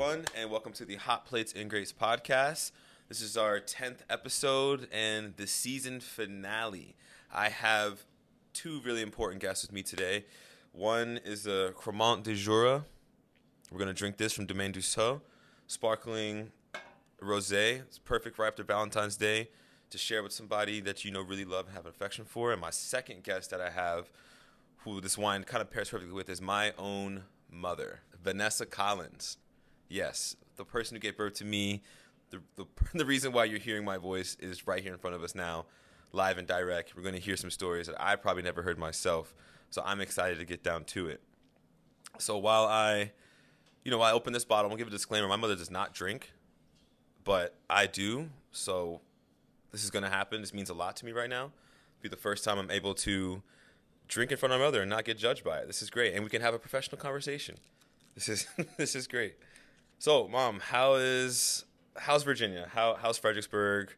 everyone, and welcome to the Hot Plates and Grapes podcast. This is our 10th episode and the season finale. I have two really important guests with me today. One is the Cremant de Jura. We're going to drink this from Domaine Dussault, sparkling rosé. It's perfect right after Valentine's Day to share with somebody that you know really love and have an affection for. And my second guest that I have, who this wine kind of pairs perfectly with, is my own mother, Vanessa Collins. Yes, the person who gave birth to me. The, the, the reason why you're hearing my voice is right here in front of us now, live and direct. We're going to hear some stories that I probably never heard myself. So I'm excited to get down to it. So while I, you know, I open this bottle, I'm going to give a disclaimer. My mother does not drink, but I do. So this is going to happen. This means a lot to me right now. It'll be the first time I'm able to drink in front of my mother and not get judged by it. This is great, and we can have a professional conversation. This is this is great. So, mom, how is how's Virginia? How how's Fredericksburg?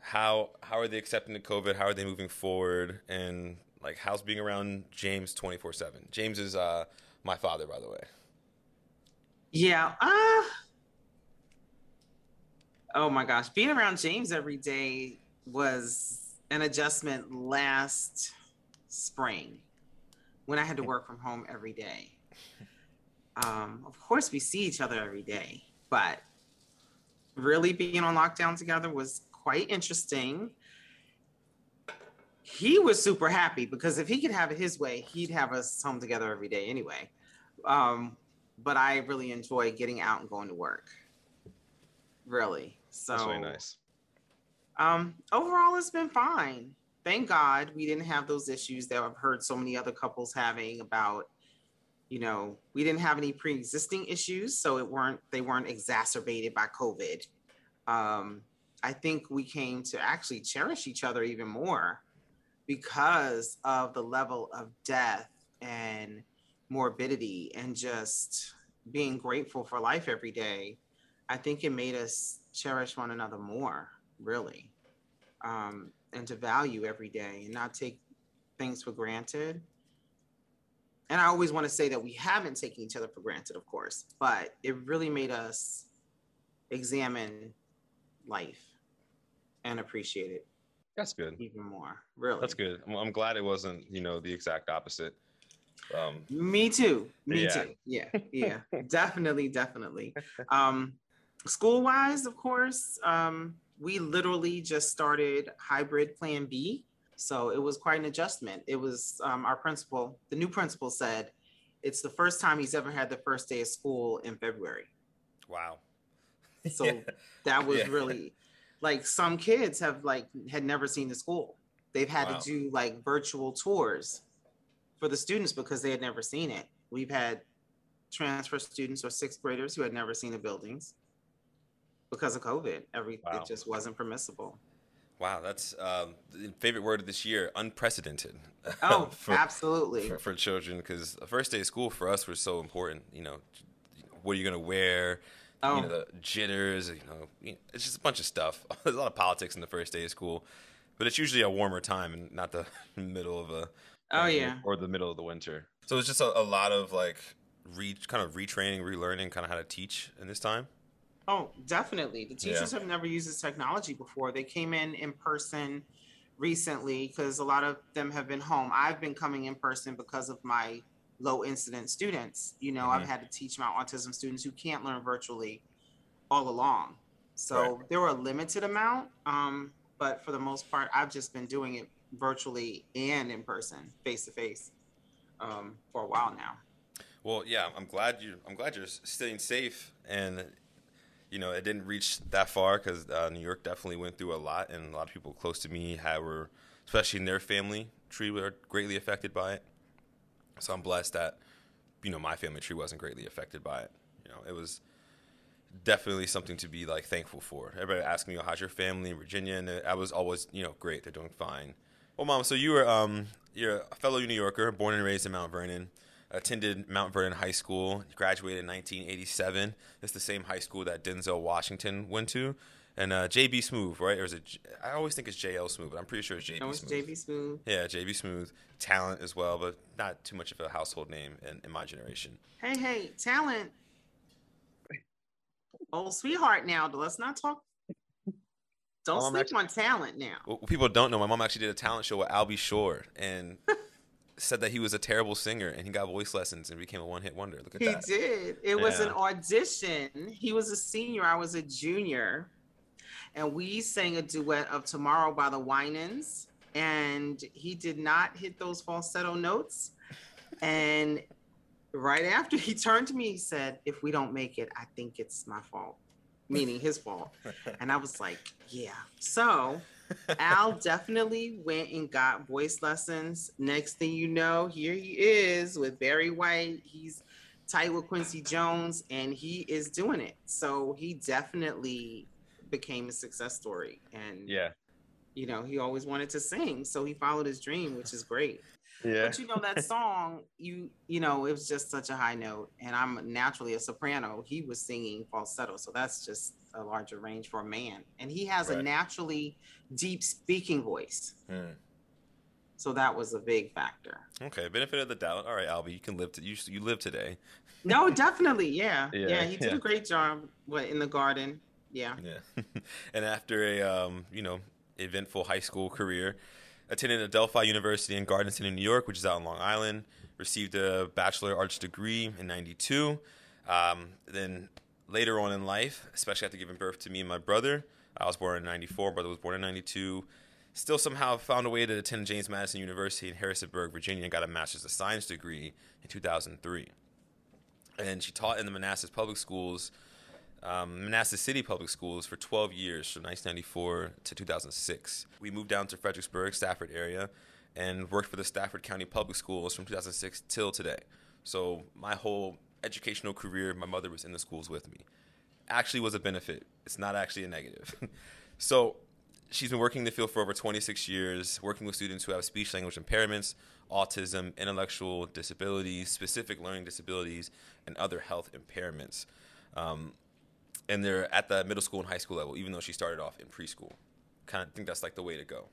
How how are they accepting the COVID? How are they moving forward? And like, how's being around James twenty four seven? James is uh, my father, by the way. Yeah. Uh, oh my gosh, being around James every day was an adjustment last spring when I had to work from home every day. Um, of course, we see each other every day, but really being on lockdown together was quite interesting. He was super happy because if he could have it his way, he'd have us home together every day anyway. Um, but I really enjoy getting out and going to work. Really. So That's really nice. Um, overall, it's been fine. Thank God we didn't have those issues that I've heard so many other couples having about, you know, we didn't have any pre-existing issues, so it weren't they weren't exacerbated by COVID. Um, I think we came to actually cherish each other even more because of the level of death and morbidity and just being grateful for life every day. I think it made us cherish one another more, really, um, and to value every day and not take things for granted. And I always want to say that we haven't taken each other for granted, of course, but it really made us examine life and appreciate it That's good. even more. Really, That's good. I'm, I'm glad it wasn't, you know, the exact opposite. Um, Me too. Me Yeah. too. Yeah, yeah, definitely, definitely. Um, school wise, of course, um, we literally just started hybrid Plan B, so it was quite an adjustment. It was um, our principal, the new principal said, it's the first time he's ever had the first day of school in February. wow. So Yeah. that was Yeah. really like some kids have like had never seen the school. They've had Wow. to do like virtual tours for the students because they had never seen it. We've had transfer students or sixth graders who had never seen the buildings because of COVID. Every Wow. it just wasn't permissible. Wow, that's um, the favorite word of this year, unprecedented. Oh, for, absolutely. for, for children, because the first day of school for us was so important. You know, what are you gonna wear? Oh, You know, the jitters. You know, it's just a bunch of stuff. There's a lot of politics in the first day of school, but it's usually a warmer time and not the middle of a. oh yeah. Or the middle of the winter. So it's just a, a lot of like re kind of retraining, relearning, kind of how to teach in this time. Oh, definitely. The teachers have never used this technology before. They came in in person recently because a lot of them have been home. I've been coming in person because of my low incident students. You know, I've Mhm. had to teach my autism students who can't learn virtually all along. So Right. there were a limited amount, um, but for the most part, I've just been doing it virtually and in person, face to face, um, for a while now. Well, yeah, I'm glad you. I'm glad you're staying safe, and you know it didn't reach that far because uh, New York definitely went through a lot, and a lot of people close to me had were, especially in their family tree, were greatly affected by it. So I'm blessed that you know my family tree wasn't greatly affected by it. You know, it was definitely something to be like thankful for. Everybody asking me, oh, "How's your family in Virginia?" And I was always, you know, great. They're doing fine. Well, mom, so you were um, you're a fellow New Yorker, born and raised in Mount Vernon attended Mount Vernon High School, graduated in 1987. It's the same high school that Denzel Washington went to. And uh, JB Smoove, right? Or is it? J- I always think it's JL Smooth, but I'm pretty sure it's JB No, it's Smoove. JB Smoove. Yeah, JB Smoove. Talent as well, but not too much of a household name in, in my generation. Hey, hey, talent. old sweetheart now. Let's not talk. Don't mom sleep actually- on talent now. What people don't know, my mom actually did a talent show with Al B. Sure and said that he was a terrible singer and he got voice lessons and became a one hit wonder. Look at He that. He did. It was an audition. He was a senior. I was a junior. And we sang a duet of Tomorrow by the Winans. And he did not hit those falsetto notes. And right after he turned to me, he said, If we don't make it, I think it's my fault, meaning his fault. And I was like, Yeah. So Al definitely went and got voice lessons. Next thing you know, here he is with Barry White. He's tight with Quincy Jones, and he is doing it. So he definitely became a success story. And Yeah. you know, he always wanted to sing, so he followed his dream, which is great. Yeah. But you know that song, you you know, it was just such a high note, and I'm naturally a soprano. He was singing falsetto, so that's just a larger range for a man, and he has a naturally deep speaking voice, Hmm. so that was a big factor. Okay, benefit of the doubt. All right, Albie, you can live. To, you you live today. No, definitely, yeah, Yeah, yeah, he did yeah. a great job. What in the garden? Yeah, Yeah. and after a um, you know eventful high school career, attended Adelphi University in Garden City, New York, which is out on Long Island. Received a bachelor arts degree in '92. Um, then later on in life, especially after giving birth to me and my brother, I was born in '94. Brother was born in '92. Still somehow found a way to attend James Madison University in Harrisonburg, Virginia, and got a master's of science degree in 2003. And she taught in the Manassas public schools um, Manassas City Public Schools for 12 years, from 1994 to 2006. We moved down to Fredericksburg, Stafford area, and worked for the Stafford County Public Schools from 2006 till today. So my whole educational career, my mother was in the schools with me. Actually, was a benefit. It's not actually a negative. so she's been working in the field for over 26 years, working with students who have speech language impairments, autism, intellectual disabilities, specific learning disabilities, and other health impairments. Um, and they're at the middle school and high school level, even though she started off in preschool. Kind of think that's like the way to go.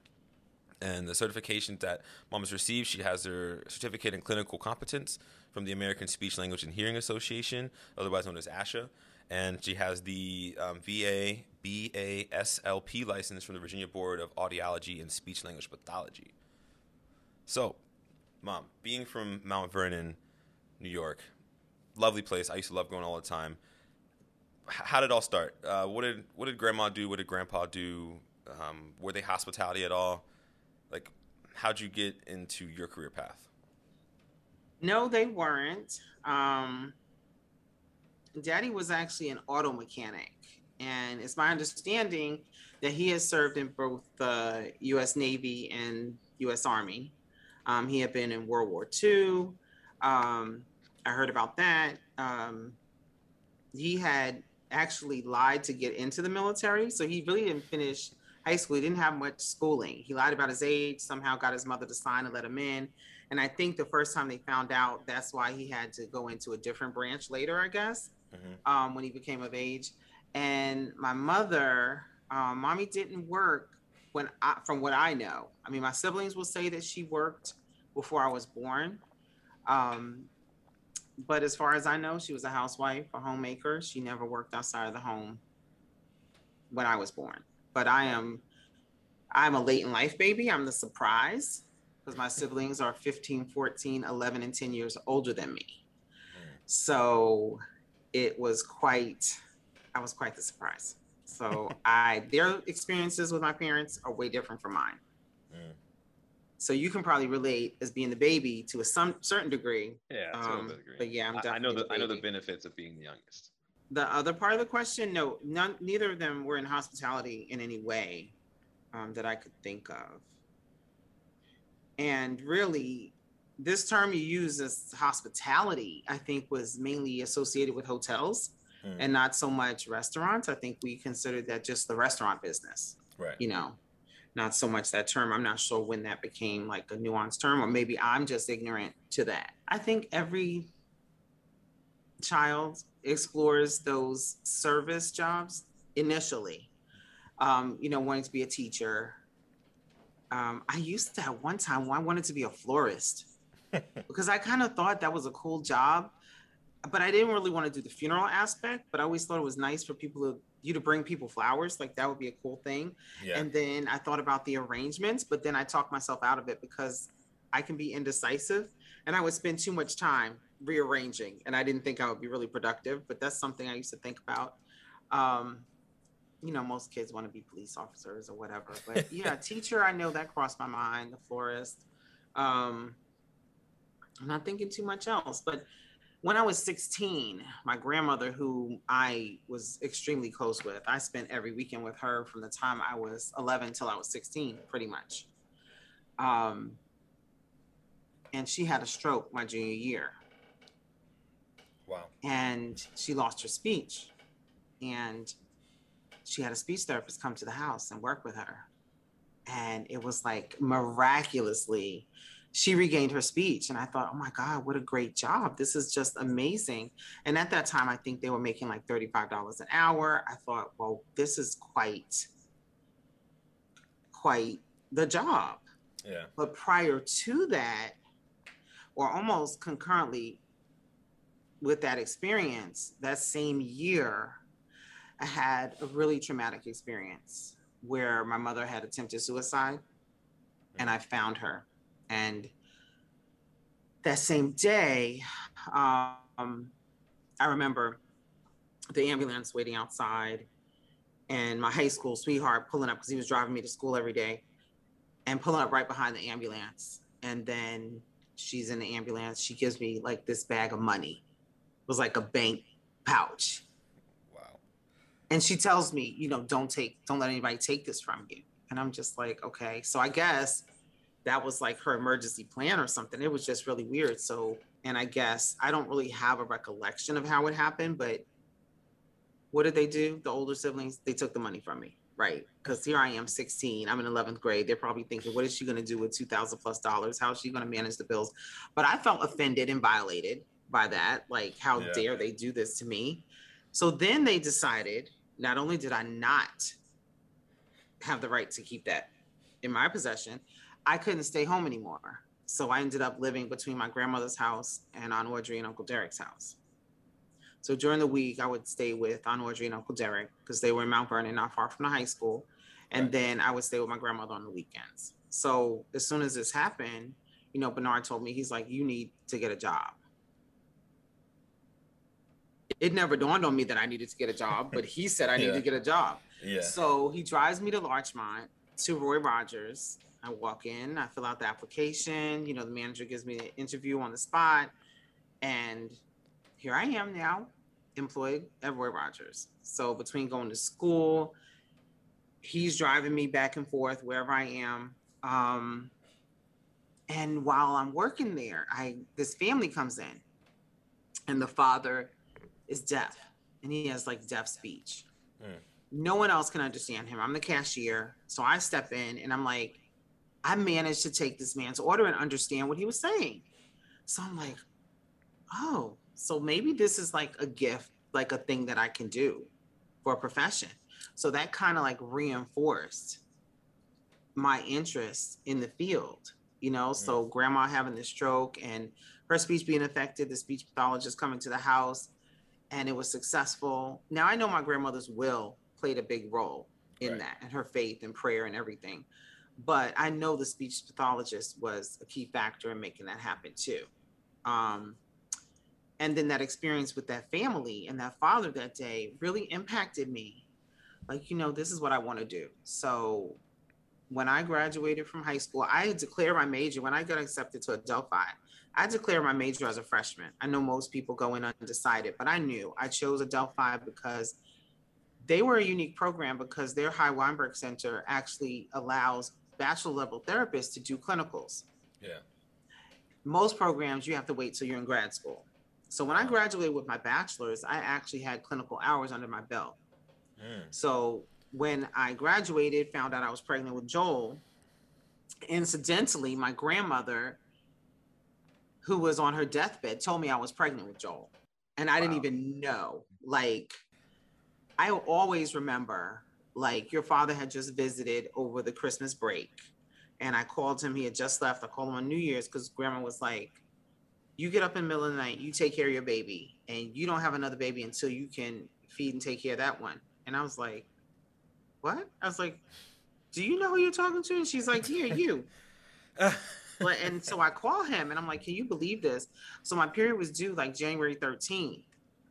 And the certifications that mom has received, she has her certificate in clinical competence from the American Speech Language and Hearing Association, otherwise known as ASHA, and she has the um, VA BASLP license from the Virginia Board of Audiology and Speech Language Pathology. So, mom, being from Mount Vernon, New York, lovely place. I used to love going all the time how did it all start? Uh, what did what did Grandma do? What did Grandpa do? Um, were they hospitality at all? Like, how'd you get into your career path? no, they weren't. Um, Daddy was actually an auto mechanic, and it's my understanding that he has served in both the U.S. Navy and U.S. Army. Um, he had been in World War II. Um, I heard about that. Um, he had actually lied to get into the military, so he really didn't finish high school. He didn't have much schooling. He lied about his age, somehow got his mother to sign and let him in. And I think the first time they found out, that's why he had to go into a different branch later, I guess Mhm. um, when he became of age. And my mother, um, mommy didn't work when I, from what I know. I mean, my siblings will say that she worked before I was born. Um, but as far as I know, she was a housewife, a homemaker. She never worked outside of the home when I was born. But I am, I'm a late in life baby. I'm the surprise because my siblings are 15, 14, 11, and 10 years older than me. So it was quite i was quite the surprise so i their experiences with my parents are way different from mine. So you can probably relate as being the baby to a some certain degree Yeah. um, degree. but yeah i'm definitely I know the I know the benefits of being the youngest. the other part of the question no none neither of them were in hospitality in any way um, that i could think of and really this term you use as hospitality i think was mainly associated with hotels Hmm. and not so much restaurants i think we considered that just the restaurant business Right. you know not so much that term i'm not sure when that became like a nuanced term or maybe i'm just ignorant to that. I think every child explores those service jobs initially. Um, you know wanting to be a teacher. Um, i used to at one time i wanted to be a florist. Because i kind of thought that was a cool job but I didn't really want to do the funeral aspect. But I always thought it was nice for people to you to bring people flowers. Like that would be a cool thing. Yeah. And then I thought about the arrangements, but then I talked myself out of it because I can be indecisive and I would spend too much time rearranging and I didn't think I would be really productive, but that's something I used to think about. Um, you know, most kids want to be police officers or whatever, but yeah, teacher, I know that crossed my mind, the florist. Um, I'm not thinking too much else, but when I was 16, my grandmother, who I was extremely close with, I spent every weekend with her from the time I was 11 till I was 16, pretty much. Um, and she had a stroke my junior year. Wow. And she lost her speech. And she had a speech therapist come to the house and work with her. And it was like miraculously, she regained her speech. And I thought, oh my God, what a great job. This is just amazing. And at that time, I think they were making like $35 an hour. I thought, well, this is quite, quite the job. Yeah. But prior to that, or almost concurrently with that experience, that same year, I had a really traumatic experience where my mother had attempted suicide and mm. I found her. And that same day, um, I remember the ambulance waiting outside and my high school sweetheart pulling up because he was driving me to school every day and pulling up right behind the ambulance. And then she's in the ambulance. She gives me like this bag of money. It was like a bank pouch. Wow. And she tells me, you know, don't take, don't let anybody take this from you. And I'm just like, okay. So I guess that was like her emergency plan or something. It was just really weird. So, and I guess I don't really have a recollection of how it happened, but what did they do? The older siblings, they took the money from me, right? Because here I am, 16. I'm in 11th grade. They're probably thinking, what is she going to do with 2,000 plus dollars? How is she going to manage the bills? But I felt offended and violated by that. Like, how Yeah. dare they do this to me? So then they decided not only did I not have the right to keep that in my possession, I couldn't stay home anymore. So I ended up living between my grandmother's house and Aunt Audrey and Uncle Derek's house. So during the week, I would stay with Aunt Audrey and Uncle Derek because they were in Mount Vernon, not far from the high school. And Right. then I would stay with my grandmother on the weekends. So as soon as this happened, you know, Bernard told me, he's like, you need to get a job. It never dawned on me that I needed to get a job, but he said I Yeah. to get a job. Yeah. So he drives me to Larchmont to Roy Rogers. I walk in, I fill out the application. You know, the manager gives me an interview on the spot. And here I am now, employed at Roy Rogers. So between going to school, he's driving me back and forth wherever I am. Um, and while I'm working there, I this family comes in, and the father is deaf, and he has like deaf speech. Mm. No one else can understand him. I'm the cashier, so I step in, and I'm like, I managed to take this man's order and understand what he was saying. So I'm like, oh, so maybe this is like a gift, like a thing that I can do for a profession. So that kind of like reinforced my interest in the field, you know. So mm. grandma having the stroke and her speech being affected, the speech pathologist coming to the house, and it was successful. Now I know my grandmother's will played a big role in Right. that and her faith and prayer and everything. But I know the speech pathologist was a key factor in making that happen too. Um, and then that experience with that family and that father that day really impacted me. Like, you know, this is what I want to do. So when I graduated from high school, I declared my major when I got accepted to Adelphi. I declared my major as a freshman. I know most people go in undecided, but I knew I chose Adelphi because they were a unique program because their Hy Weinberg Center actually allows bachelor level therapists to do clinicals. Yeah. Most programs you have to wait till you're in grad school. So when I graduated with my bachelor's, I actually had clinical hours under my belt. Mm. So when I graduated, found out I was pregnant with Joel. Incidentally, my grandmother, who was on her deathbed, told me I was pregnant with Joel. And I didn't even know. Like, I always remember, like, your father had just visited over the Christmas break. And I called him, he had just left. I called him on New Year's because grandma was like, you get up in the middle of the night, you take care of your baby, and you don't have another baby until you can feed and take care of that one. And I was like, what? I was like, do you know who you're talking to? And she's like, yeah, you. but, and so I call him and I'm like, can you believe this? So my period was due like January 13th.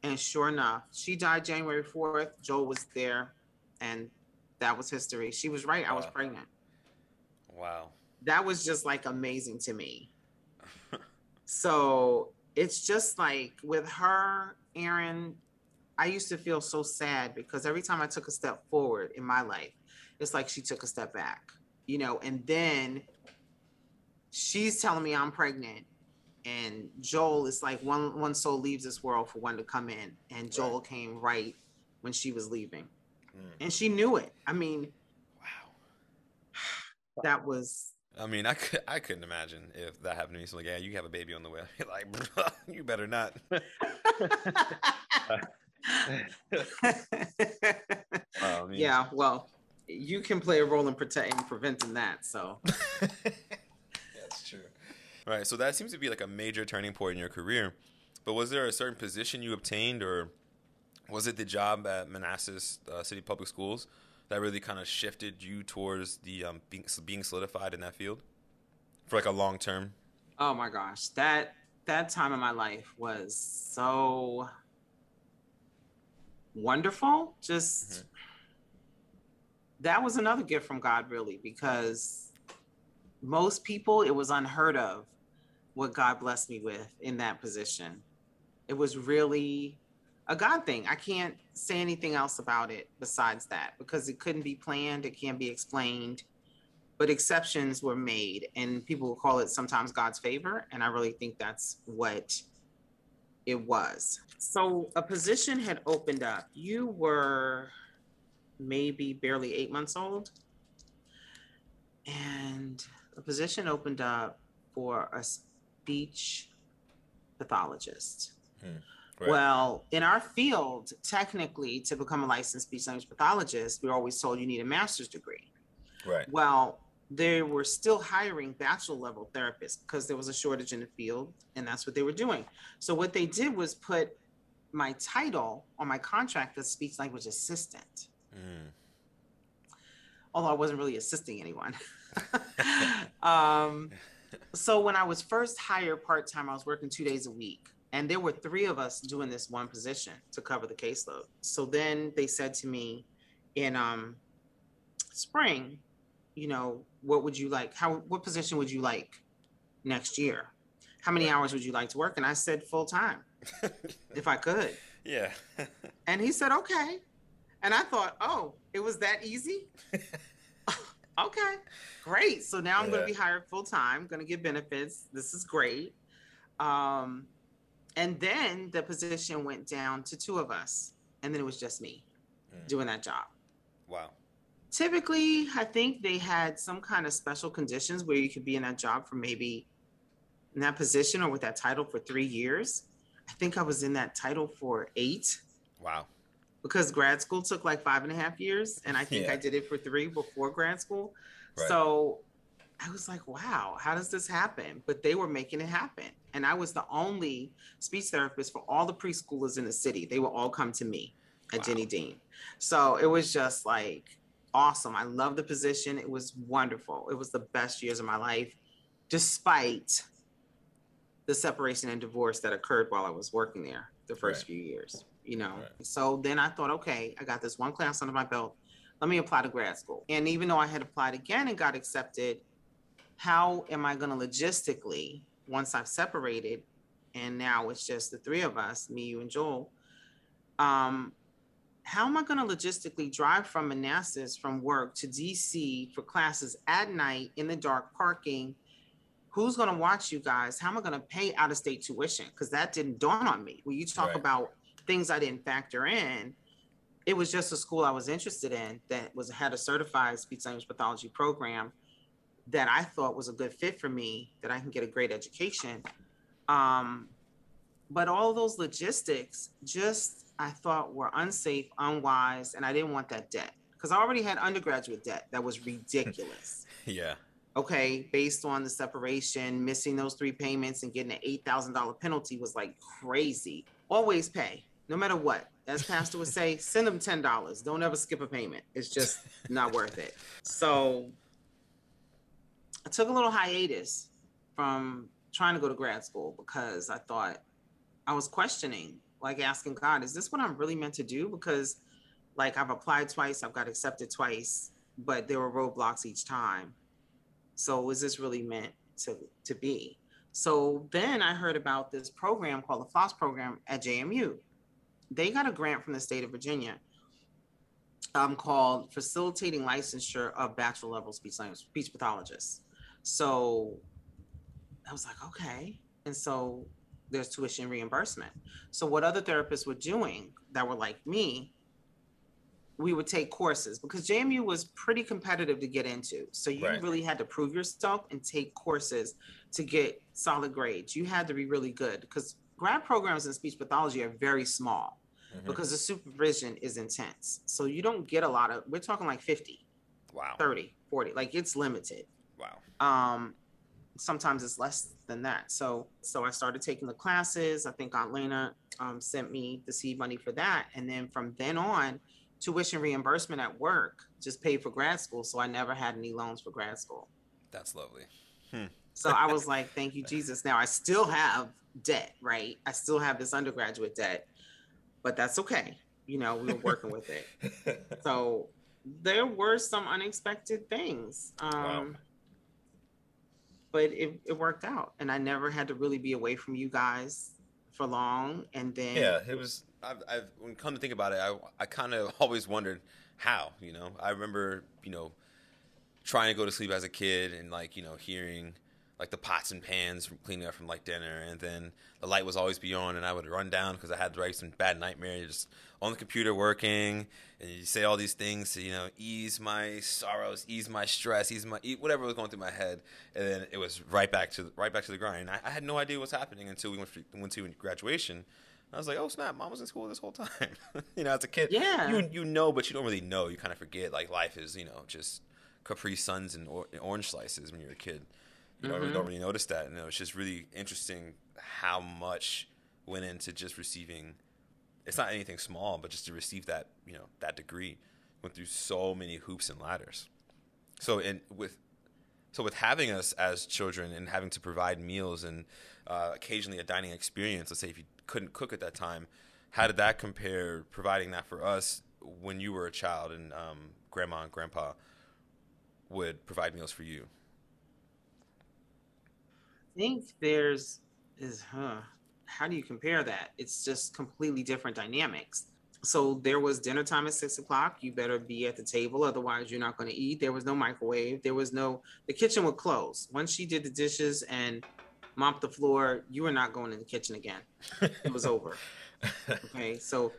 And sure enough, she died January 4th. Joel was there. And that was history. She was right. I was pregnant. Wow. That was just like amazing to me. so it's just like with her, Aaron, I used to feel so sad because every time I took a step forward in my life, it's like she took a step back, you know, and then she's telling me I'm pregnant. And Joel is like one one soul leaves this world for one to come in. And Joel right. came right when she was leaving. Mm. And she knew it. I mean, wow. That was I mean, I could I couldn't imagine if that happened to me. So like, yeah, you have a baby on the way. like, you better not. oh, yeah, well, you can play a role in protecting, preventing that. So that's true. Right. So that seems to be like a major turning point in your career. But was there a certain position you obtained, or was it the job at Manassas uh, City Public Schools that really kind of shifted you towards the um, being, being solidified in that field for like a long term? Oh my gosh, that that time in my life was so wonderful. Just mm-hmm. that was another gift from God, really, because most people it was unheard of what God blessed me with in that position. It was really a God thing. I can't say anything else about it besides that because it couldn't be planned, it can't be explained. But exceptions were made, and people call it sometimes God's favor. And I really think that's what it was. So a position had opened up. You were maybe barely eight months old. And a position opened up for a speech pathologist. Hmm. Right. Well, in our field, technically, to become a licensed speech language pathologist, we're always told you need a master's degree. Right. Well, they were still hiring bachelor level therapists because there was a shortage in the field and that's what they were doing so what they did was put my title on my contract as speech language assistant mm. although i wasn't really assisting anyone um, so when i was first hired part-time i was working two days a week and there were three of us doing this one position to cover the caseload so then they said to me in um, spring you know, what would you like? How what position would you like next year? How many hours would you like to work? And I said full time, if I could. Yeah. and he said okay, and I thought, oh, it was that easy. okay, great. So now I'm yeah. going to be hired full time. Going to get benefits. This is great. Um, and then the position went down to two of us, and then it was just me mm. doing that job. Wow typically i think they had some kind of special conditions where you could be in that job for maybe in that position or with that title for three years i think i was in that title for eight wow because grad school took like five and a half years and i think yeah. i did it for three before grad school right. so i was like wow how does this happen but they were making it happen and i was the only speech therapist for all the preschoolers in the city they would all come to me at wow. Jennie Dean so it was just like awesome. I love the position. It was wonderful. It was the best years of my life, despite the separation and divorce that occurred while I was working there the first right. few years, you know. Right. So then I thought, okay, I got this one class under my belt. Let me apply to grad school. And even though I had applied again and got accepted, how am I going to logistically, once I've separated, and now it's just the three of us, me, you, and Joel, um, how am I going to logistically drive from Manassas from work to DC for classes at night in the dark parking? Who's going to watch you guys? How am I going to pay out of state tuition? Because that didn't dawn on me. When you talk right. about things I didn't factor in, it was just a school I was interested in that was had a certified speech language pathology program that I thought was a good fit for me, that I can get a great education. Um, but all those logistics just I thought were unsafe, unwise, and I didn't want that debt because I already had undergraduate debt that was ridiculous. yeah. okay, based on the separation, missing those three payments and getting an $8,000 penalty was like crazy. Always pay, no matter what. As Pastor would say, send them $10. Don't ever skip a payment. It's just not worth it. So I took a little hiatus from trying to go to grad school because I thought I was questioning, like asking God, is this what I'm really meant to do? Because like I've applied twice, I've got accepted twice, but there were roadblocks each time. So was this really meant to to be? So then I heard about this program called the FOSS program at JMU. They got a grant from the state of Virginia um, called Facilitating Licensure of Bachelor Level Speech Language Speech Pathologists. So I was like, okay. And so there's tuition reimbursement. So what other therapists were doing that were like me we would take courses because JMU was pretty competitive to get into. So you right. really had to prove yourself and take courses to get solid grades. You had to be really good because grad programs in speech pathology are very small mm-hmm. because the supervision is intense. So you don't get a lot of, we're talking like 50, wow, 30, 40, like it's limited. Wow. Um, sometimes it's less than that. So, so I started taking the classes. I think Aunt Lena um, sent me the seed money for that. And then from then on, tuition reimbursement at work just paid for grad school. So I never had any loans for grad school. That's lovely. Hmm. so I was like, thank you, Jesus. Now I still have debt, right? I still have this undergraduate debt, but that's okay. You know, we were working with it. So there were some unexpected things. Um, wow. But it, it worked out. And I never had to really be away from you guys for long. And then. Yeah, it was I've, I've when come to think about it, I I kind of always wondered how. You know, I remember you know trying to go to sleep as a kid and like you know hearing like the pots and pans from cleaning up from like dinner, and then the light was always be on, and I would run down because I had like some bad nightmare just on the computer working, and you say all these things to you know ease my sorrows, ease my stress, ease my whatever was going through my head, and then it was right back to right back to the grind. I, I had no idea what was happening until we went for, went to graduation, I was like, oh snap, mom was in school this whole time. you know, as a kid, yeah, you you know, but you don't really know. You kind of forget like life is, you know, just Capri Suns and or- orange slices when you're a kid. You mm-hmm. don't, don't really notice that, and it was just really interesting how much went into just receiving. It's not anything small, but just to receive that, you know, that degree went through so many hoops and ladders. So, and with so with having us as children and having to provide meals and uh, occasionally a dining experience, let's say if you couldn't cook at that time. How did that compare providing that for us when you were a child and um, grandma and grandpa would provide meals for you? I think there's is huh how do you compare that? It's just completely different dynamics. So there was dinner time at six o'clock. You better be at the table, otherwise you're not going to eat. There was no microwave. There was no. The kitchen would close once she did the dishes and mopped the floor, you were not going in the kitchen again. It was over. okay, so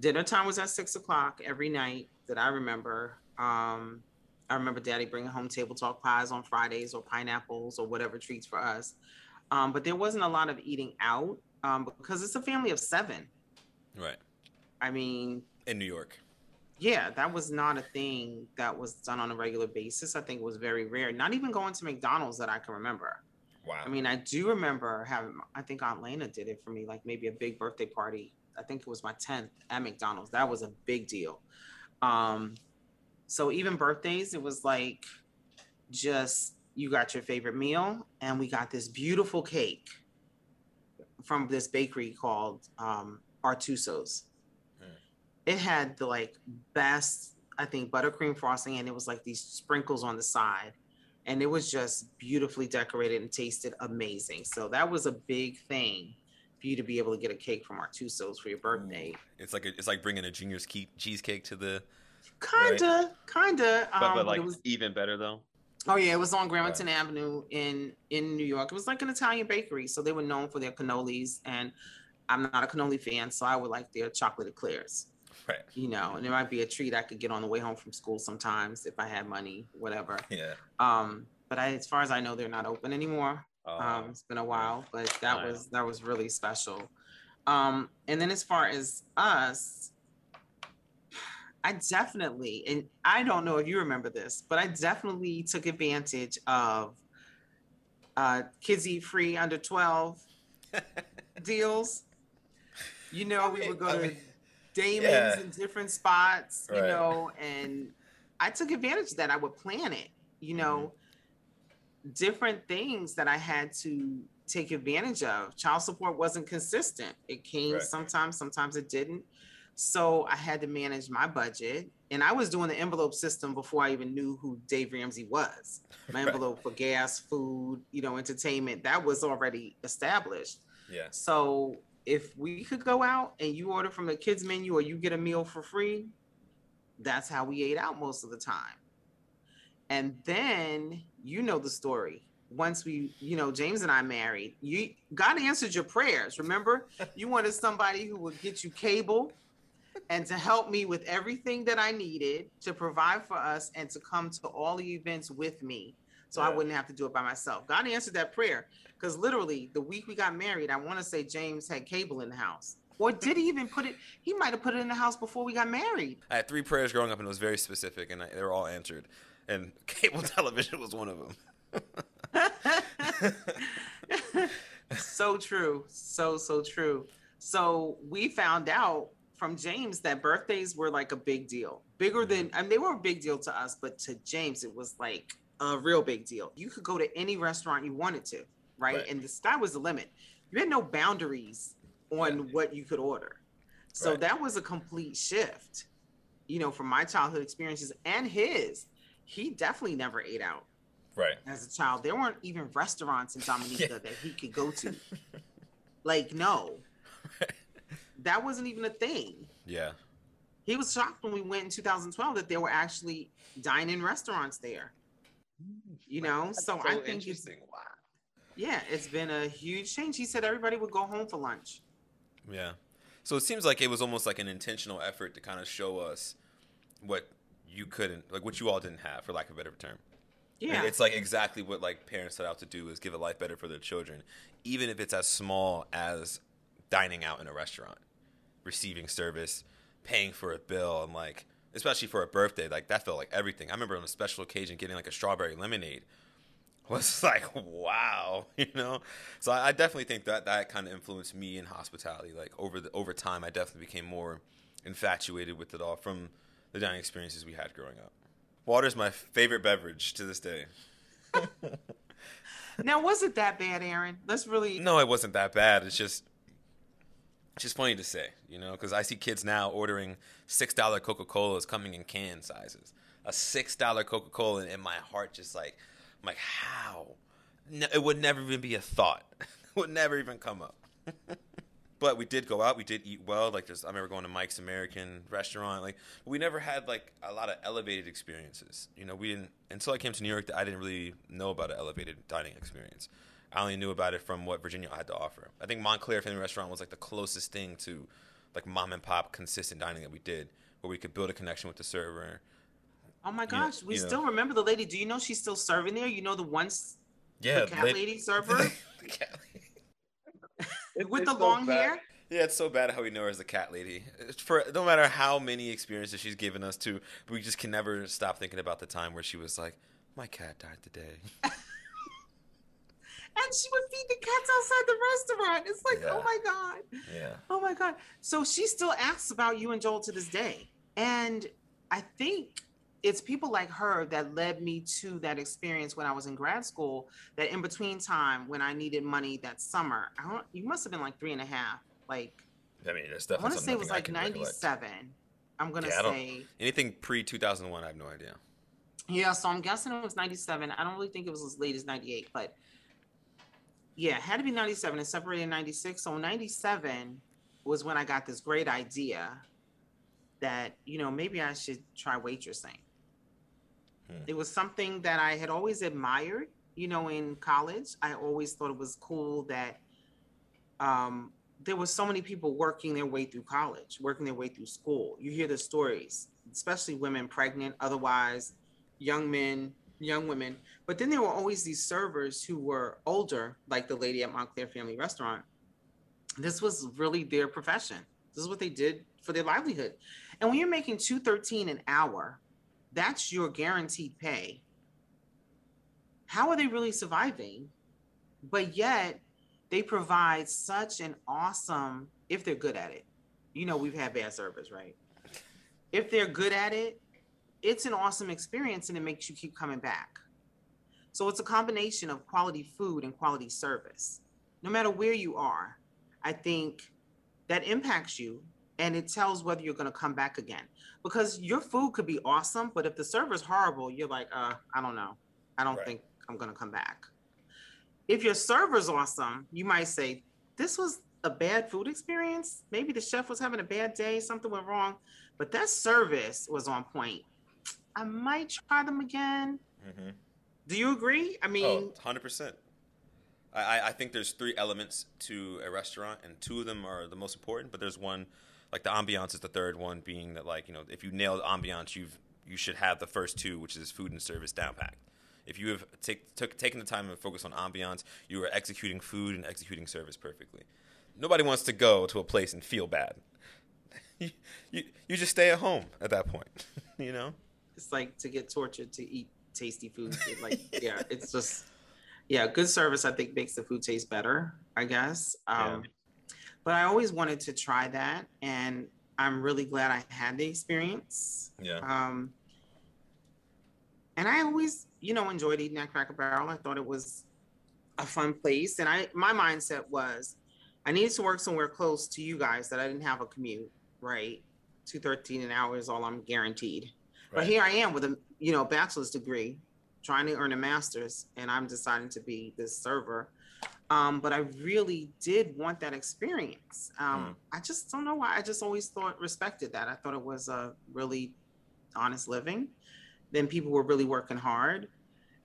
dinner time was at six o'clock every night that I remember. Um, I remember Daddy bringing home table talk pies on Fridays or pineapples or whatever treats for us. Um, but there wasn't a lot of eating out um, because it's a family of seven. Right. I mean, in New York. Yeah, that was not a thing that was done on a regular basis. I think it was very rare. Not even going to McDonald's that I can remember. Wow. I mean, I do remember having, I think Aunt Lena did it for me, like maybe a big birthday party. I think it was my 10th at McDonald's. That was a big deal. Um, so even birthdays, it was like just you got your favorite meal, and we got this beautiful cake from this bakery called um, Artuso's. Hmm. It had the like best, I think, buttercream frosting, and it was like these sprinkles on the side and it was just beautifully decorated and tasted amazing. So that was a big thing for you to be able to get a cake from Artuso's for your birthday. It's like a, it's like bringing a junior's cheesecake to the. Kinda, right? kinda. But, um, but like was, even better though. Oh yeah, it was on Gramatan right. Avenue in in New York. It was like an Italian bakery, so they were known for their cannolis. And I'm not a cannoli fan, so I would like their chocolate eclairs. Right. You know, and it might be a treat I could get on the way home from school sometimes if I had money, whatever. Yeah. Um, but I, as far as I know, they're not open anymore. Oh. Um, it's been a while, but that was that was really special. Um, and then as far as us, I definitely, and I don't know if you remember this, but I definitely took advantage of uh, kids eat free under 12 deals. You know, I we would go I to mean, Damon's yeah. in different spots, you Right. know, and I took advantage of that. I would plan it, you know, Mm-hmm. different things that I had to take advantage of. Child support wasn't consistent. It came Right. sometimes, sometimes it didn't. So I had to manage my budget. And I was doing the envelope system before I even knew who Dave Ramsey was. My Right. envelope for gas, food, you know, entertainment, that was already established. Yeah. So if we could go out and you order from the kids menu or you get a meal for free, that's how we ate out most of the time. And then you know the story. Once we, you know, James and I married, you God answered your prayers. Remember, you wanted somebody who would get you cable and to help me with everything that I needed to provide for us and to come to all the events with me so I wouldn't have to do it by myself. God answered that prayer because literally the week we got married, I want to say James had cable in the house. Or did he even put it? He might have put it in the house before we got married. I had three prayers growing up, and it was very specific, and I, they were all answered. And cable television was one of them. so true. So, so true. So we found out from James that birthdays were like a big deal. Bigger than, mm-hmm. I mean, they were a big deal to us, but to James, it was like a real big deal. You could go to any restaurant you wanted to, right? Right. And the sky was the limit. You had no boundaries on what you could order. So Right. that was a complete shift, you know, from my childhood experiences and his. He definitely never ate out right. as a child. There weren't even restaurants in Dominica that he could go to. Like, no, that wasn't even a thing. Yeah. He was shocked when we went in 2012 that there were actually dine-in restaurants there. You know, so, I think it's interesting. Wow. yeah, it's been a huge change. He said everybody would go home for lunch. Yeah. So it seems like it was almost like an intentional effort to kind of show us what you couldn't, like what you all didn't have, for lack of a better term. Like, Yeah, It's like exactly what like parents set out to do is give a life better for their children, even if it's as small as dining out in a restaurant, receiving service, paying for a bill, and like especially for a birthday, like that felt like everything. I remember on a special occasion getting like a strawberry lemonade was like wow, you know. So I, I definitely think that that kind of influenced me in hospitality. Like over the over time, I definitely became more infatuated with it all from the dining experiences we had growing up. Water's my favorite beverage to this day. now was it that bad, Aaron? Let's really No, it wasn't that bad. It's just it's just funny to say, you know, because I see kids now ordering six dollar Coca Colas coming in can sizes. A six dollar Coca Cola, and my heart just like, I'm like, how? No, it would never even be a thought. it would never even come up. but we did go out. We did eat well. Like, there's, I remember going to Mike's American restaurant. Like, we never had like a lot of elevated experiences. You know, we didn't until I came to New York. I didn't really know about an elevated dining experience. I only knew about it from what Virginia had to offer. I think Montclair Family Restaurant was like the closest thing to like mom and pop consistent dining that we did, where we could build a connection with the server. Oh my you know- gosh, we you know. still remember the lady. Do you know she's still serving there? You know the once Yeah, the cat lit- lady server the cat lady. With the so long bad. hair. Yeah, it's so bad how we know her as the cat lady. For no matter how many experiences she's given us to, we just can never stop thinking about the time where she was like, "My cat died today." And she would feed the cats outside the restaurant. It's like, oh my God. Yeah. Oh my God. So she still asks about you and Joel to this day. And I think it's people like her that led me to that experience when I was in grad school. That in between time when I needed money that summer, I don't, you must have been like three and a half. Like, I mean, it's I definitely. want to say it was like I can recollect. 97. I'm going to Yeah, say. Anything pre two thousand one, I have no idea. Yeah, so I'm guessing it was 97. I don't really think it was as late as 98, but yeah, it had to be 97 and separated in 96. So 97 was when I got this great idea that, you know, maybe I should try waitressing. Hmm. It was something that I had always admired, you know, in college. I always thought it was cool that um, there were so many people working their way through college, working their way through school. You hear the stories, especially women pregnant, otherwise young men, young women. But then there were always these servers who were older, like the lady at Montclair Family Restaurant. This was really their profession. This is what they did for their livelihood. And when you're making 213 an hour, that's your guaranteed pay. How are they really surviving? But yet they provide such an awesome if they're good at it. You know, we've had bad service, right? If they're good at it, it's an awesome experience and it makes you keep coming back. So it's a combination of quality food and quality service. No matter where you are, I think that impacts you and it tells whether you're going to come back again. Because your food could be awesome, but if the server's horrible, you're like, uh, I don't know. I don't Right. think I'm going to come back. If your server's awesome, you might say, This was a bad food experience. Maybe the chef was having a bad day, something went wrong, but that service was on point. I might try them again. Mhm. Do you agree? I oh, mean, Oh, 100%. I, I- I think there's three elements to a restaurant, and two of them are the most important, but there's one, like the ambiance is the third one, being that, like, you know, if you nail the ambiance, you've, you should have the first two, which is food and service down packed. If you have take, took, taken the time and focus on ambiance, you are executing food and executing service perfectly. Nobody wants to go to a place and feel bad. you, you, you just stay at home at that point, you know? it's like to get tortured to eat tasty food. It, like, yeah, it's just, yeah, good service. I think makes the food taste better. I guess. Um, But I always wanted to try that, and I'm really glad I had the experience. Yeah. Um, and I always, you know, enjoyed eating at Cracker Barrel. I thought it was a fun place, and I my mindset was, I needed to work somewhere close to you guys that I didn't have a commute. Right, two thirteen an hour is all I'm guaranteed. But here I am with a you know bachelor's degree, trying to earn a master's, and I'm deciding to be this server. Um, but I really did want that experience. Um, I just don't know why. I just always thought respected that. I thought it was a really honest living. Then people were really working hard,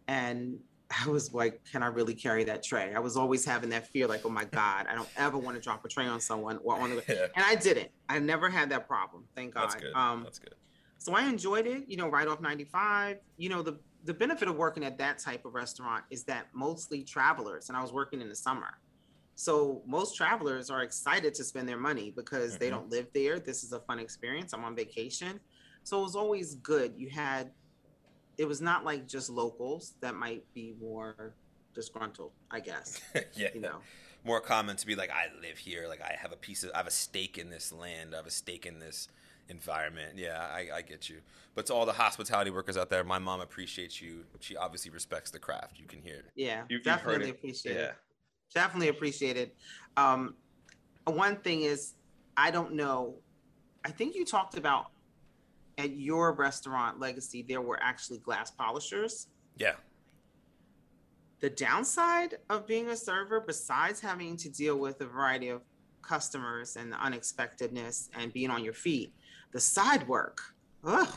and I was like, can I really carry that tray? I was always having that fear, like, oh my god, I don't ever want to drop a tray on someone or on the. Yeah. And I didn't. I never had that problem. Thank God. That's good. Um, That's good. So I enjoyed it, you know, right off 95. You know, the the benefit of working at that type of restaurant is that mostly travelers, and I was working in the summer. So most travelers are excited to spend their money because they Mhm. don't live there. This is a fun experience. I'm on vacation. So it was always good. You had it was not like just locals that might be more disgruntled, I guess. yeah. You know. more common to be like, I live here, like I have a piece of, I have a stake in this land, I have a stake in this environment. Yeah, I, I get you. But to all the hospitality workers out there, my mom appreciates you. She obviously respects the craft. You can hear it. Yeah, You- definitely it. appreciate it. definitely appreciate it. Um, one thing is, I don't know. I think you talked about at your restaurant legacy there were actually glass polishers. Yeah. The downside of being a server, besides having to deal with a variety of customers and the unexpectedness and being on your feet, the side work, ugh,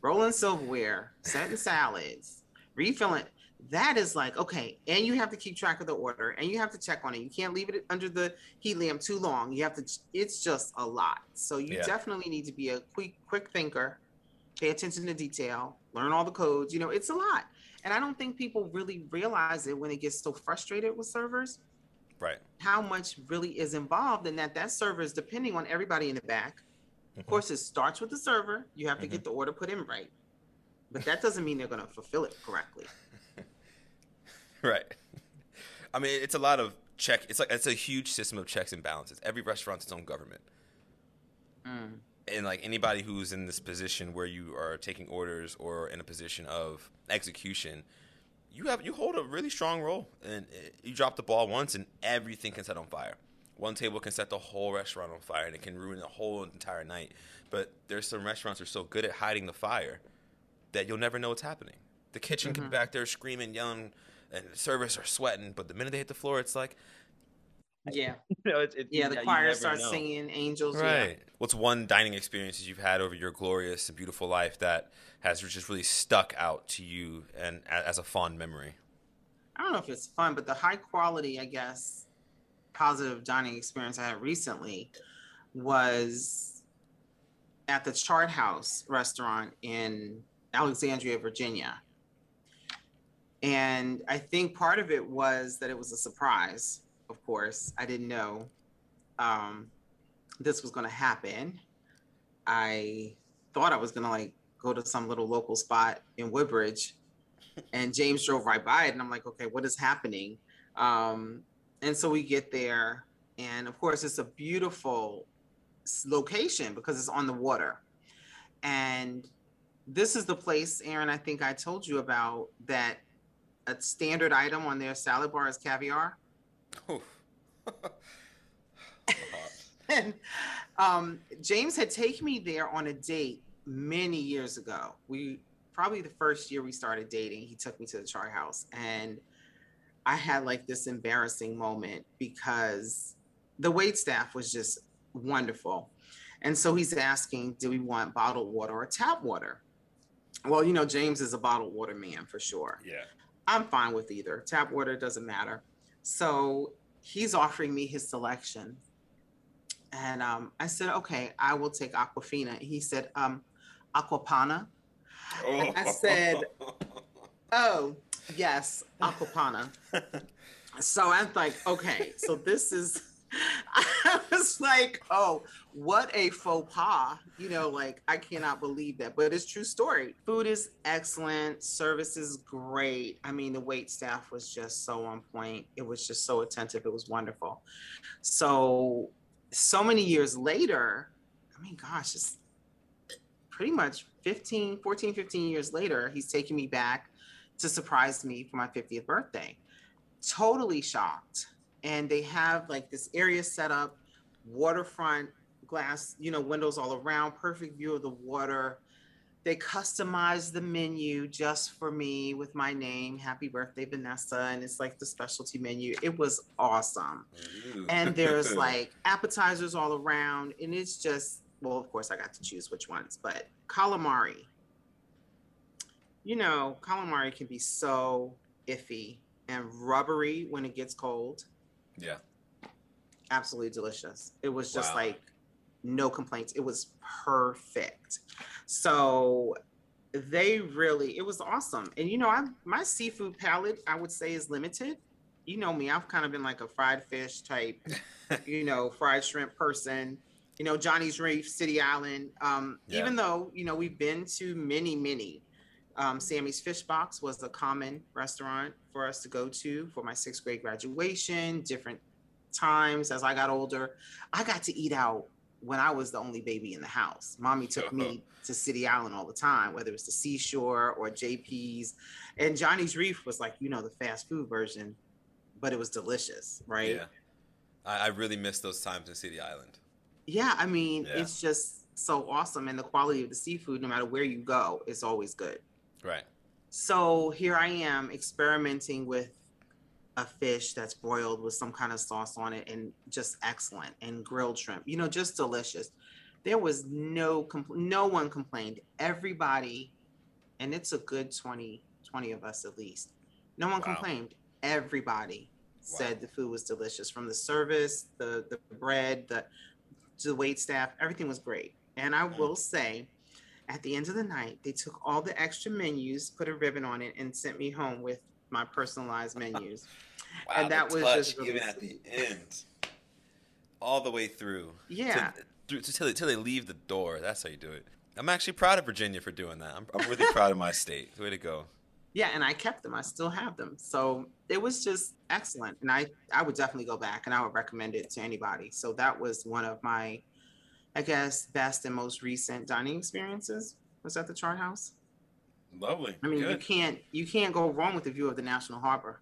rolling silverware, setting salads, refilling. That is like okay, and you have to keep track of the order, and you have to check on it. You can't leave it under the heat lamp too long. You have to. It's just a lot. So you Yeah. definitely need to be a quick, quick thinker. Pay attention to detail. Learn all the codes. You know, it's a lot. And I don't think people really realize it when they get so frustrated with servers, Right. how much really is involved in that. That server is depending on everybody in the back. Of Mhm. course, it starts with the server. You have to get the order put in right. But that doesn't mean they're going to fulfill it correctly. Right. I mean, it's a lot of check. It's like it's a huge system of checks and balances. Every restaurant's its own government. Mm. and like anybody who's in this position where you are taking orders or in a position of execution you have you hold a really strong role and uh, you drop the ball once and everything can set on fire one table can set the whole restaurant on fire and it can ruin the whole entire night but there's some restaurants that are so good at hiding the fire that you'll never know what's happening the kitchen can be Mhm. back there screaming yelling and the servers are sweating but the minute they hit the floor it's like Yeah. You know, it's, it's, Yeah. The you choir starts know. singing angels. Right. What's one dining experiences you've had over your glorious and beautiful life that has just really stuck out to you and as a fond memory? I don't know if it's fun, but the high quality, I guess, positive dining experience I had recently was at the Chart House restaurant in Alexandria, Virginia. And I think part of it was that it was a surprise, of course. I didn't know um, this was going to happen. I thought I was gonna like go to some little local spot in Woodbridge, and James drove right by it, and I'm like, okay, what is happening? Um, and so we get there, and of course, it's a beautiful location because it's on the water, and this is the place, Aaron. I think I told you about that. A standard item on their salad bar is caviar. and um, James had taken me there on a date many years ago. We probably the first year we started dating, he took me to the chart house and I had like this embarrassing moment because the wait staff was just wonderful. And so he's asking, do we want bottled water or tap water? Well, you know, James is a bottled water man for sure. Yeah. I'm fine with either. Tap water doesn't matter. So he's offering me his selection. And um, I said, okay, I will take Aquafina. He said, um, Acqua Panna. And I said, oh, yes, Acqua Panna. so I'm like, okay, so this is, I was like, oh, what a faux pas. You know, like, I cannot believe that, but it's true story. Food is excellent, service is great. I mean, the wait staff was just so on point. It was just so attentive. It was wonderful. So, so many years later, I mean, gosh, it's pretty much 15, 14, 15 years later, he's taking me back to surprise me for my 50th birthday. Totally shocked. And they have like this area set up, waterfront glass, you know, windows all around, perfect view of the water. They customized the menu just for me with my name, Happy Birthday Vanessa, and it's like the specialty menu. It was awesome. And there's like appetizers all around, and it's just well, of course, I got to choose which ones, but calamari. You know, calamari can be so iffy and rubbery when it gets cold. yeah. Absolutely delicious. It was just Wow. like no complaints. It was perfect. So they really, it was awesome. And you know, I my seafood palate, I would say, is limited. You know me, I've kind of been like a fried fish type, you know, fried shrimp person. You know, Johnny's Reef, City Island. Um, Yeah. Even though you know we've been to many, many. Um, Sammy's Fish Box was a common restaurant for us to go to for my sixth grade graduation. Different times as I got older, I got to eat out when I was the only baby in the house. Mommy took me to City Island all the time, whether it's the seashore or JP's. And Johnny's Reef was like, you know, the fast food version, but it was delicious, right? Yeah. I, I really miss those times in City Island. Yeah, I mean, Yeah. it's just so awesome. And the quality of the seafood, no matter where you go, is always good. Right. So here I am experimenting with a fish that's broiled with some kind of sauce on it and just excellent and grilled shrimp. You know, just delicious. There was no compl- no one complained. Everybody and it's a good 20 20 of us at least. No one Wow. complained. Everybody said the food was delicious from the service, the the bread, the the wait staff, everything was great. And I Mm. will say at the end of the night, they took all the extra menus, put a ribbon on it, and sent me home with my personalized menus. Wow, And that was just really even at the end, all the way through. Yeah. To, through till, they- till they leave the door. That's how you do it. I'm actually proud of Virginia for doing that. I'm, I'm really proud of my state. Way to go. Yeah, and I kept them. I still have them. So it was just excellent. And I, I would definitely go back and I would recommend it to anybody. So that was one of my, I guess, best and most recent dining experiences was at the Chart House. Lovely. I mean, you can't you can't go wrong with the view of the National Harbor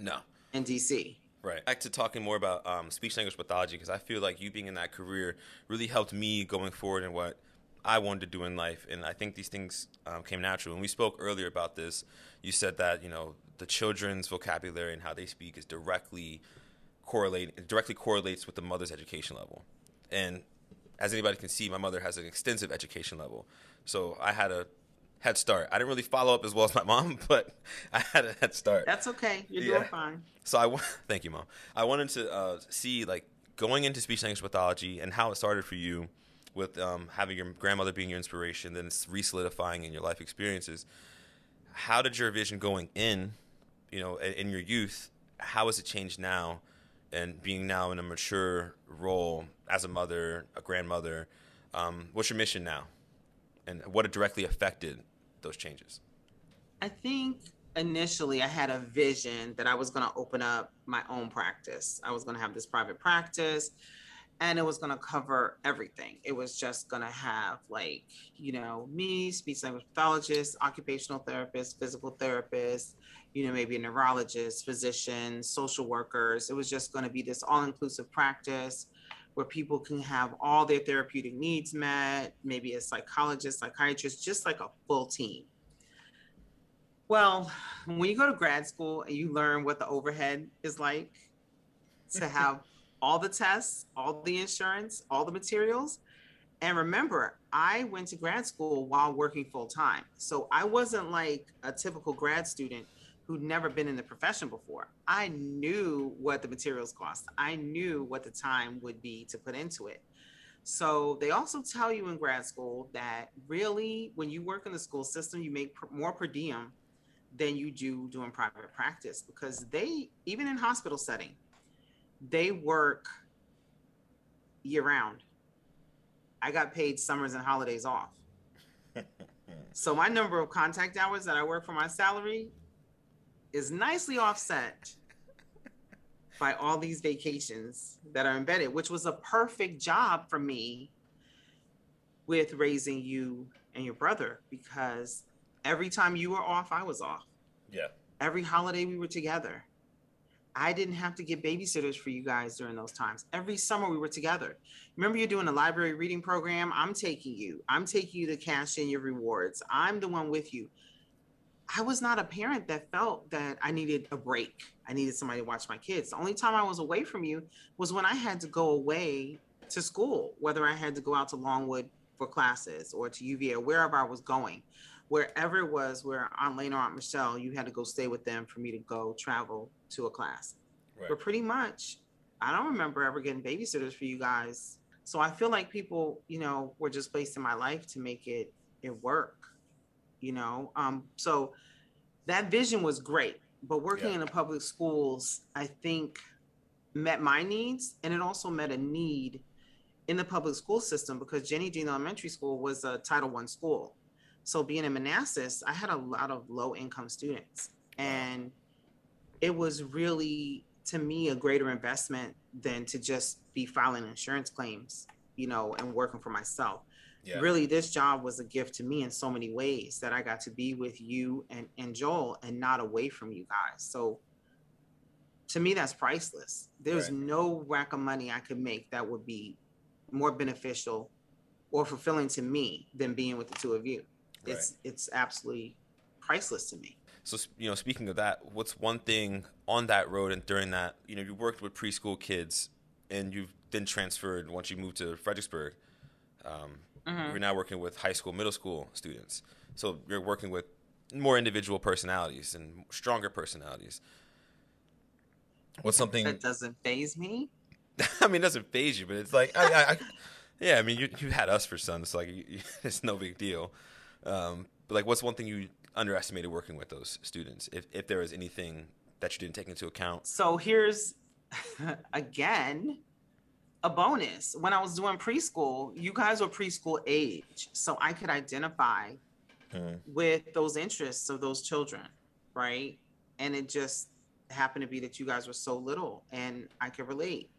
No. in DC. Right. Back to talking more about um, speech language pathology because I feel like you being in that career really helped me going forward in what I wanted to do in life, and I think these things um, came natural. When we spoke earlier about this, you said that you know the children's vocabulary and how they speak is directly correlate directly correlates with the mother's education level, and as anybody can see, my mother has an extensive education level, so I had a head start. I didn't really follow up as well as my mom, but I had a head start. That's okay. You're Yeah. doing fine. So I thank you, mom. I wanted to uh, see like going into speech language pathology and how it started for you, with um, having your grandmother being your inspiration, then it's re-solidifying in your life experiences. How did your vision going in, you know, in, in your youth, how has it changed now, and being now in a mature role as a mother, a grandmother, Um, what's your mission now, and what directly affected those changes? I think initially I had a vision that I was going to open up my own practice. I was going to have this private practice and it was going to cover everything. It was just going to have like, you know, me, speech language pathologist, occupational therapist, physical therapist, you know, maybe a neurologist, physician, social workers. It was just going to be this all inclusive practice where people can have all their therapeutic needs met, maybe a psychologist, psychiatrist, just like a full team. Well, when you go to grad school and you learn what the overhead is like to have all the tests, all the insurance, all the materials. And remember, I went to grad school while working full time. So I wasn't like a typical grad student who'd never been in the profession before. I knew what the materials cost, I knew what the time would be to put into it. So they also tell you in grad school that really, when you work in the school system, you make more per diem than you do doing private practice because they, even in hospital setting, they work year round. I got paid summers and holidays off. so my number of contact hours that I work for my salary is nicely offset by all these vacations that are embedded, which was a perfect job for me with raising you and your brother because every time you were off, I was off. Yeah. Every holiday we were together. I didn't have to get babysitters for you guys during those times. Every summer we were together. Remember, you're doing a library reading program? I'm taking you. I'm taking you to cash in your rewards. I'm the one with you. I was not a parent that felt that I needed a break. I needed somebody to watch my kids. The only time I was away from you was when I had to go away to school, whether I had to go out to Longwood for classes or to UVA or wherever I was going wherever it was where Aunt Lena or Aunt Michelle, you had to go stay with them for me to go travel to a class. Right. But pretty much, I don't remember ever getting babysitters for you guys. So I feel like people, you know, were just placed in my life to make it it work. You know, um, so that vision was great. But working yeah. in the public schools, I think met my needs and it also met a need in the public school system because Jennie Dean Elementary School was a Title One school. So being in Manassas, I had a lot of low income students and it was really to me a greater investment than to just be filing insurance claims, you know, and working for myself. Yeah. Really, this job was a gift to me in so many ways that I got to be with you and, and Joel and not away from you guys. So to me, that's priceless. There's right. no rack of money I could make that would be more beneficial or fulfilling to me than being with the two of you it's right. it's absolutely priceless to me. So you know, speaking of that, what's one thing on that road and during that, you know, you worked with preschool kids, and you've then transferred once you moved to Fredericksburg. Um, mm-hmm. You're now working with high school, middle school students. So you're working with more individual personalities and stronger personalities. What's something that doesn't faze me? I mean, it doesn't faze you, but it's like, I, I, I, yeah, I mean, you, you had us for sons, so like, it's no big deal. Um, but like, what's one thing you underestimated working with those students, if if there was anything that you didn't take into account? So here's again a bonus. When I was doing preschool, you guys were preschool age, so I could identify hmm. with those interests of those children, right? And it just happened to be that you guys were so little, and I could relate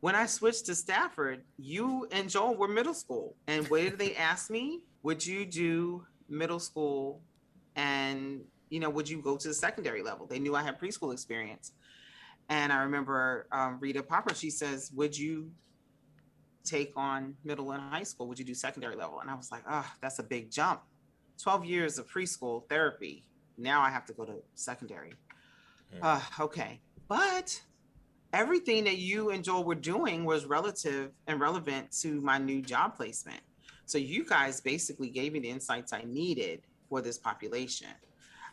when I switched to Stafford, you and Joel were middle school. And what did they ask me? would you do middle school and you know would you go to the secondary level they knew i had preschool experience and i remember um, rita popper she says would you take on middle and high school? Would you do secondary level? And i was like oh that's a big jump. 12 years of preschool therapy. Now i have to go to secondary. Mm. uh, okay. But everything that you and joel were doing was relative and relevant to my new job placement. So you guys basically gave me the insights I needed for this population.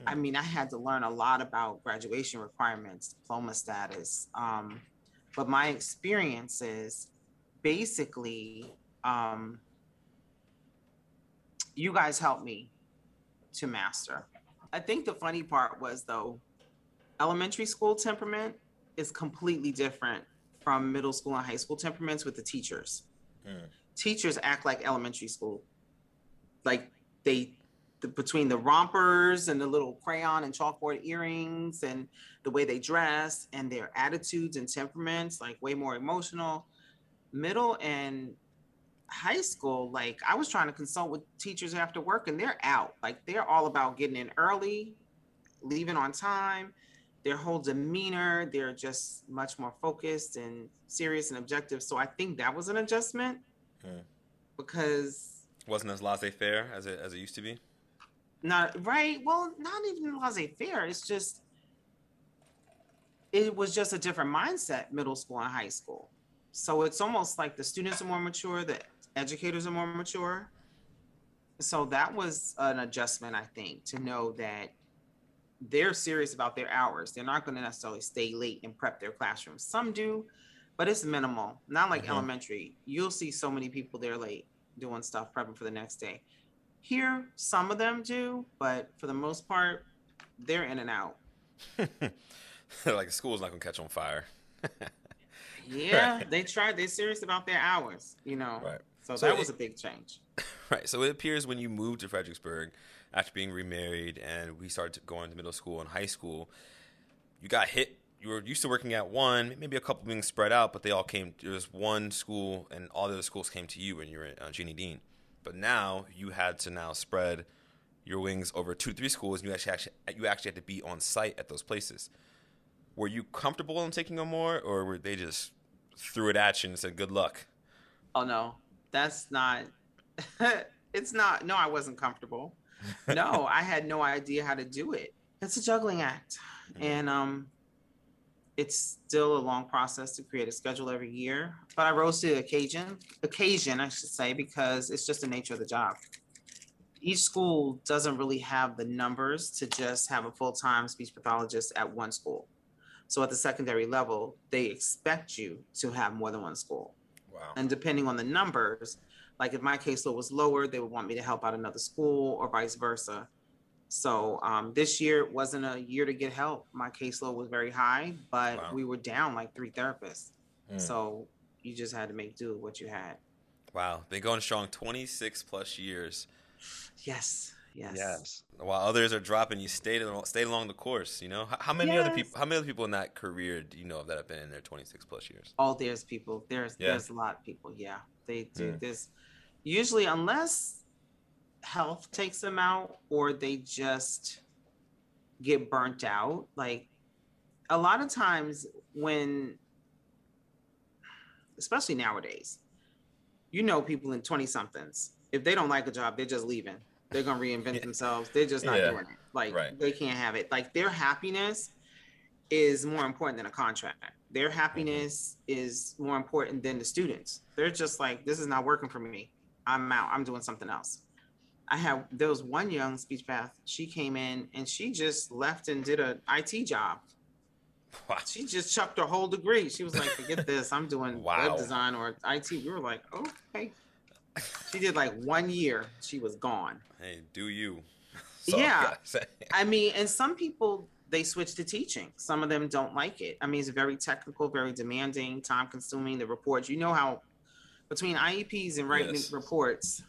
I mean, I had to learn a lot about graduation requirements, diploma status. Um, but my experiences basically, um, you guys helped me to master. I think the funny part was, though, elementary school temperament is completely different from middle school and high school temperaments with the teachers. Mm teachers act like elementary school. Like they the, between the rompers and the little crayon and chalkboard earrings and the way they dress and their attitudes and temperaments, like way more emotional. Middle and high school, like I was trying to consult with teachers after work and they're out. Like they're all about getting in early, leaving on time. Their whole demeanor, they're just much more focused and serious and objective. So I think that was an adjustment Hmm. because Wasn't as laissez-faire as it as it used to be. Not right? Well not even laissez-faire it's just it was just a different mindset middle school and high school. So it's almost like the students are more mature the educators are more mature. So that was an adjustment i think to know that they're serious about their hours. They're not going to necessarily stay late and prep their classrooms some do but it's minimal. Not like Mhm. elementary. You'll see so many people there late doing stuff prepping for the next day here, some of them do, but for the most part, they're in and out. like the school's not gonna catch on fire. Yeah, Right. they tried. They're serious about their hours, you know. Right. So, So that it- was a big change. Right. So it appears when you moved to Fredericksburg after being remarried and we started going to middle school and high school, you got hit. You were used to working at one, maybe a couple being spread out, but they all came. There was one school, and all the other schools came to you when you were at uh, Jennie Dean. But now you had to now spread your wings over two, three schools, and you actually, actually you actually had to be on site at those places. Were you comfortable in taking on more, or were they just threw it at you and said, "Good luck"? Oh no, that's not. it's not. No, I wasn't comfortable. No, I had no idea how to do it. It's a juggling act, Mhm. and um, it's still a long process to create a schedule every year. But I rose to the occasion. Occasion, I should say, because it's just the nature of the job. Each school doesn't really have the numbers to just have a full-time speech pathologist at one school. So at the secondary level, they expect you to have more than one school. Wow. And depending on the numbers, like if my caseload was lower, they would want me to help out another school or vice versa. So um, this year wasn't a year to get help. My caseload was very high, but Wow. we were down like three therapists. Hmm. So you just had to make do with what you had. Wow, been going strong 26 plus years. Yes. Yes. Yes. While others are dropping, you stayed al- stayed along the course. You know, how, how many other people? How many other people in that career do you know of that have been in there 26 plus years? Oh, there's people. There's Yeah. there's a lot of people. Yeah, they do. Hmm. There's usually unless health takes them out or they just get burnt out. Like a lot of times when, especially nowadays, you know, people in twenty somethings. If they don't like a job, they're just leaving. They're gonna reinvent Yeah. themselves. They're just not Yeah. doing it. Like Right. they can't have it. Like their happiness is more important than a contract. Their mm-hmm. happiness is more important than the students. They're just like, this is not working for me. I'm out. I'm doing something else. I have there was one young speech path. She came in and she just left and did a IT job. Wow. She just chucked her whole degree. She was like, forget this. I'm doing Wow. web design or IT. We were like, okay. She did like one year. She was gone. Hey, do you? Yeah. I mean, and some people they switch to teaching. Some of them don't like it. I mean, it's very technical, very demanding, time consuming. The reports, you know how between IEPs and writing Yes. reports,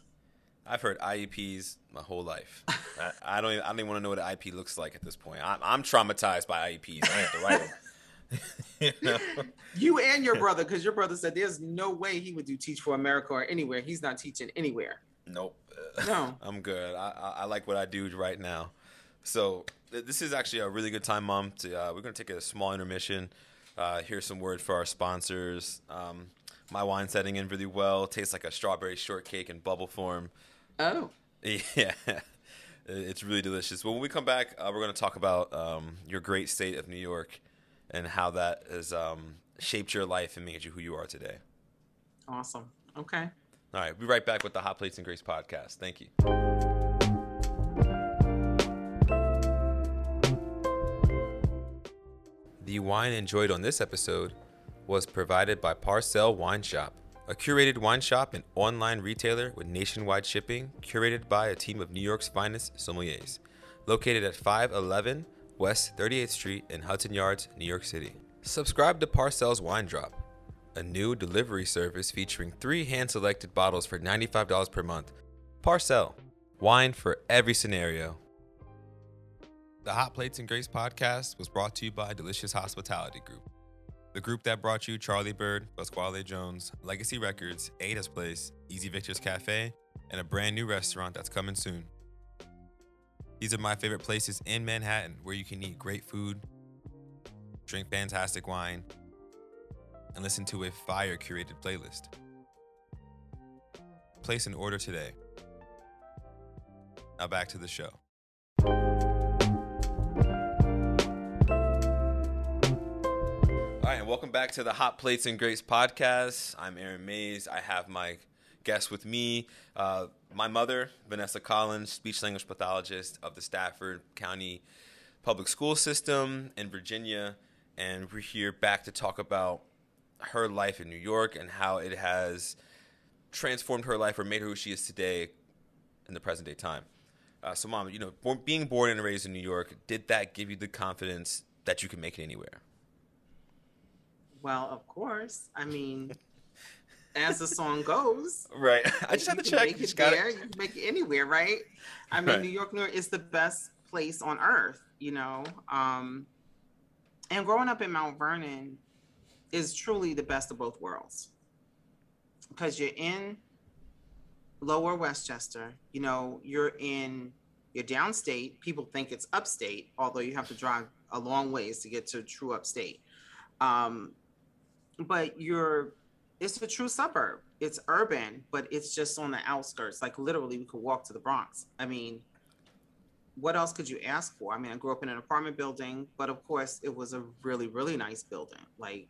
I've heard IEPs my whole life. I, I don't. Even, I don't even want to know what an IEP looks like at this point. I'm, I'm traumatized by IEPs. I have to write them. you know? you and your brother, because your brother said there's no way he would do Teach for America or anywhere. He's not teaching anywhere. Nope. No. I'm good. I, I, I like what I do right now. So th- this is actually a really good time, Mom. To uh, we're gonna take a small intermission. Uh, here's some word for our sponsors. Um, my wine setting in really well. Tastes like a strawberry shortcake in bubble form. Oh, Yeah, it's really delicious. When we come back, uh, we're going to talk about um, your great state of New York and how that has um, shaped your life and made you who you are today. awesome. Okay. All right, we'll be right back with the Hot Plates and Grapes podcast. Thank you. The wine enjoyed on this episode was provided by Parcel Wine Shop, a curated wine shop and online retailer with nationwide shipping, curated by a team of New York's finest sommeliers. Located at 511 West 38th Street in Hudson Yards, New York City. Subscribe to Parcel's Wine Drop, a new delivery service featuring three hand selected bottles for $95 per month. Parcel, wine for every scenario. The Hot Plates and Grapes podcast was brought to you by Delicious Hospitality Group, the group that brought you Charlie Bird, Pasquale Jones, Legacy Records, Ada's Place, Easy Victor's Cafe, and a brand new restaurant that's coming soon. These are my favorite places in Manhattan where you can eat great food, drink fantastic wine, and listen to a fire curated playlist. Place an order today. Now back to the show. Welcome back to the Hot Plates and Grapes podcast. I'm Aaron Mays. I have my guest with me, uh, my mother, Vanessa Collins, speech language pathologist of the Stafford County Public School System in Virginia. And we're here back to talk about her life in New York and how it has transformed her life or made her who she is today in the present day time. Uh, so, mom, you know, being born and raised in New York, did that give you the confidence that you can make it anywhere? Well, of course. I mean, as the song goes, right? I just have to check. Make You it gotta- there. You can make it anywhere, right? I mean, Right. New York, New York is the best place on earth, you know. Um, and growing up in Mount Vernon is truly the best of both worlds because you're in Lower Westchester. You know, you're in you're downstate. People think it's upstate, although you have to drive a long ways to get to true upstate. Um, but you're it's a true suburb. It's urban, but it's just on the outskirts. Like literally, we could walk to the Bronx. I mean, what else could you ask for? I mean, I grew up in an apartment building, but of course, it was a really, really nice building. Like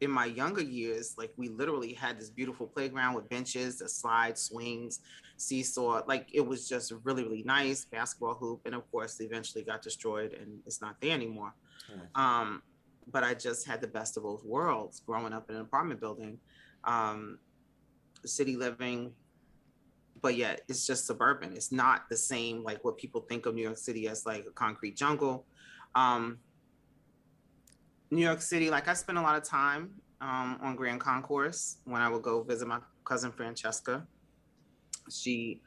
in my younger years, like we literally had this beautiful playground with benches, the slide, swings, seesaw. Like it was just really, really nice basketball hoop, and of course, eventually got destroyed and it's not there anymore. Um, but I just had the best of both worlds growing up in an apartment building, um, city living, but yet it's just suburban. It's not the same like what people think of New York City as like a concrete jungle. Um, New York City, like I spent a lot of time um, on Grand Concourse when I would go visit my cousin Francesca. She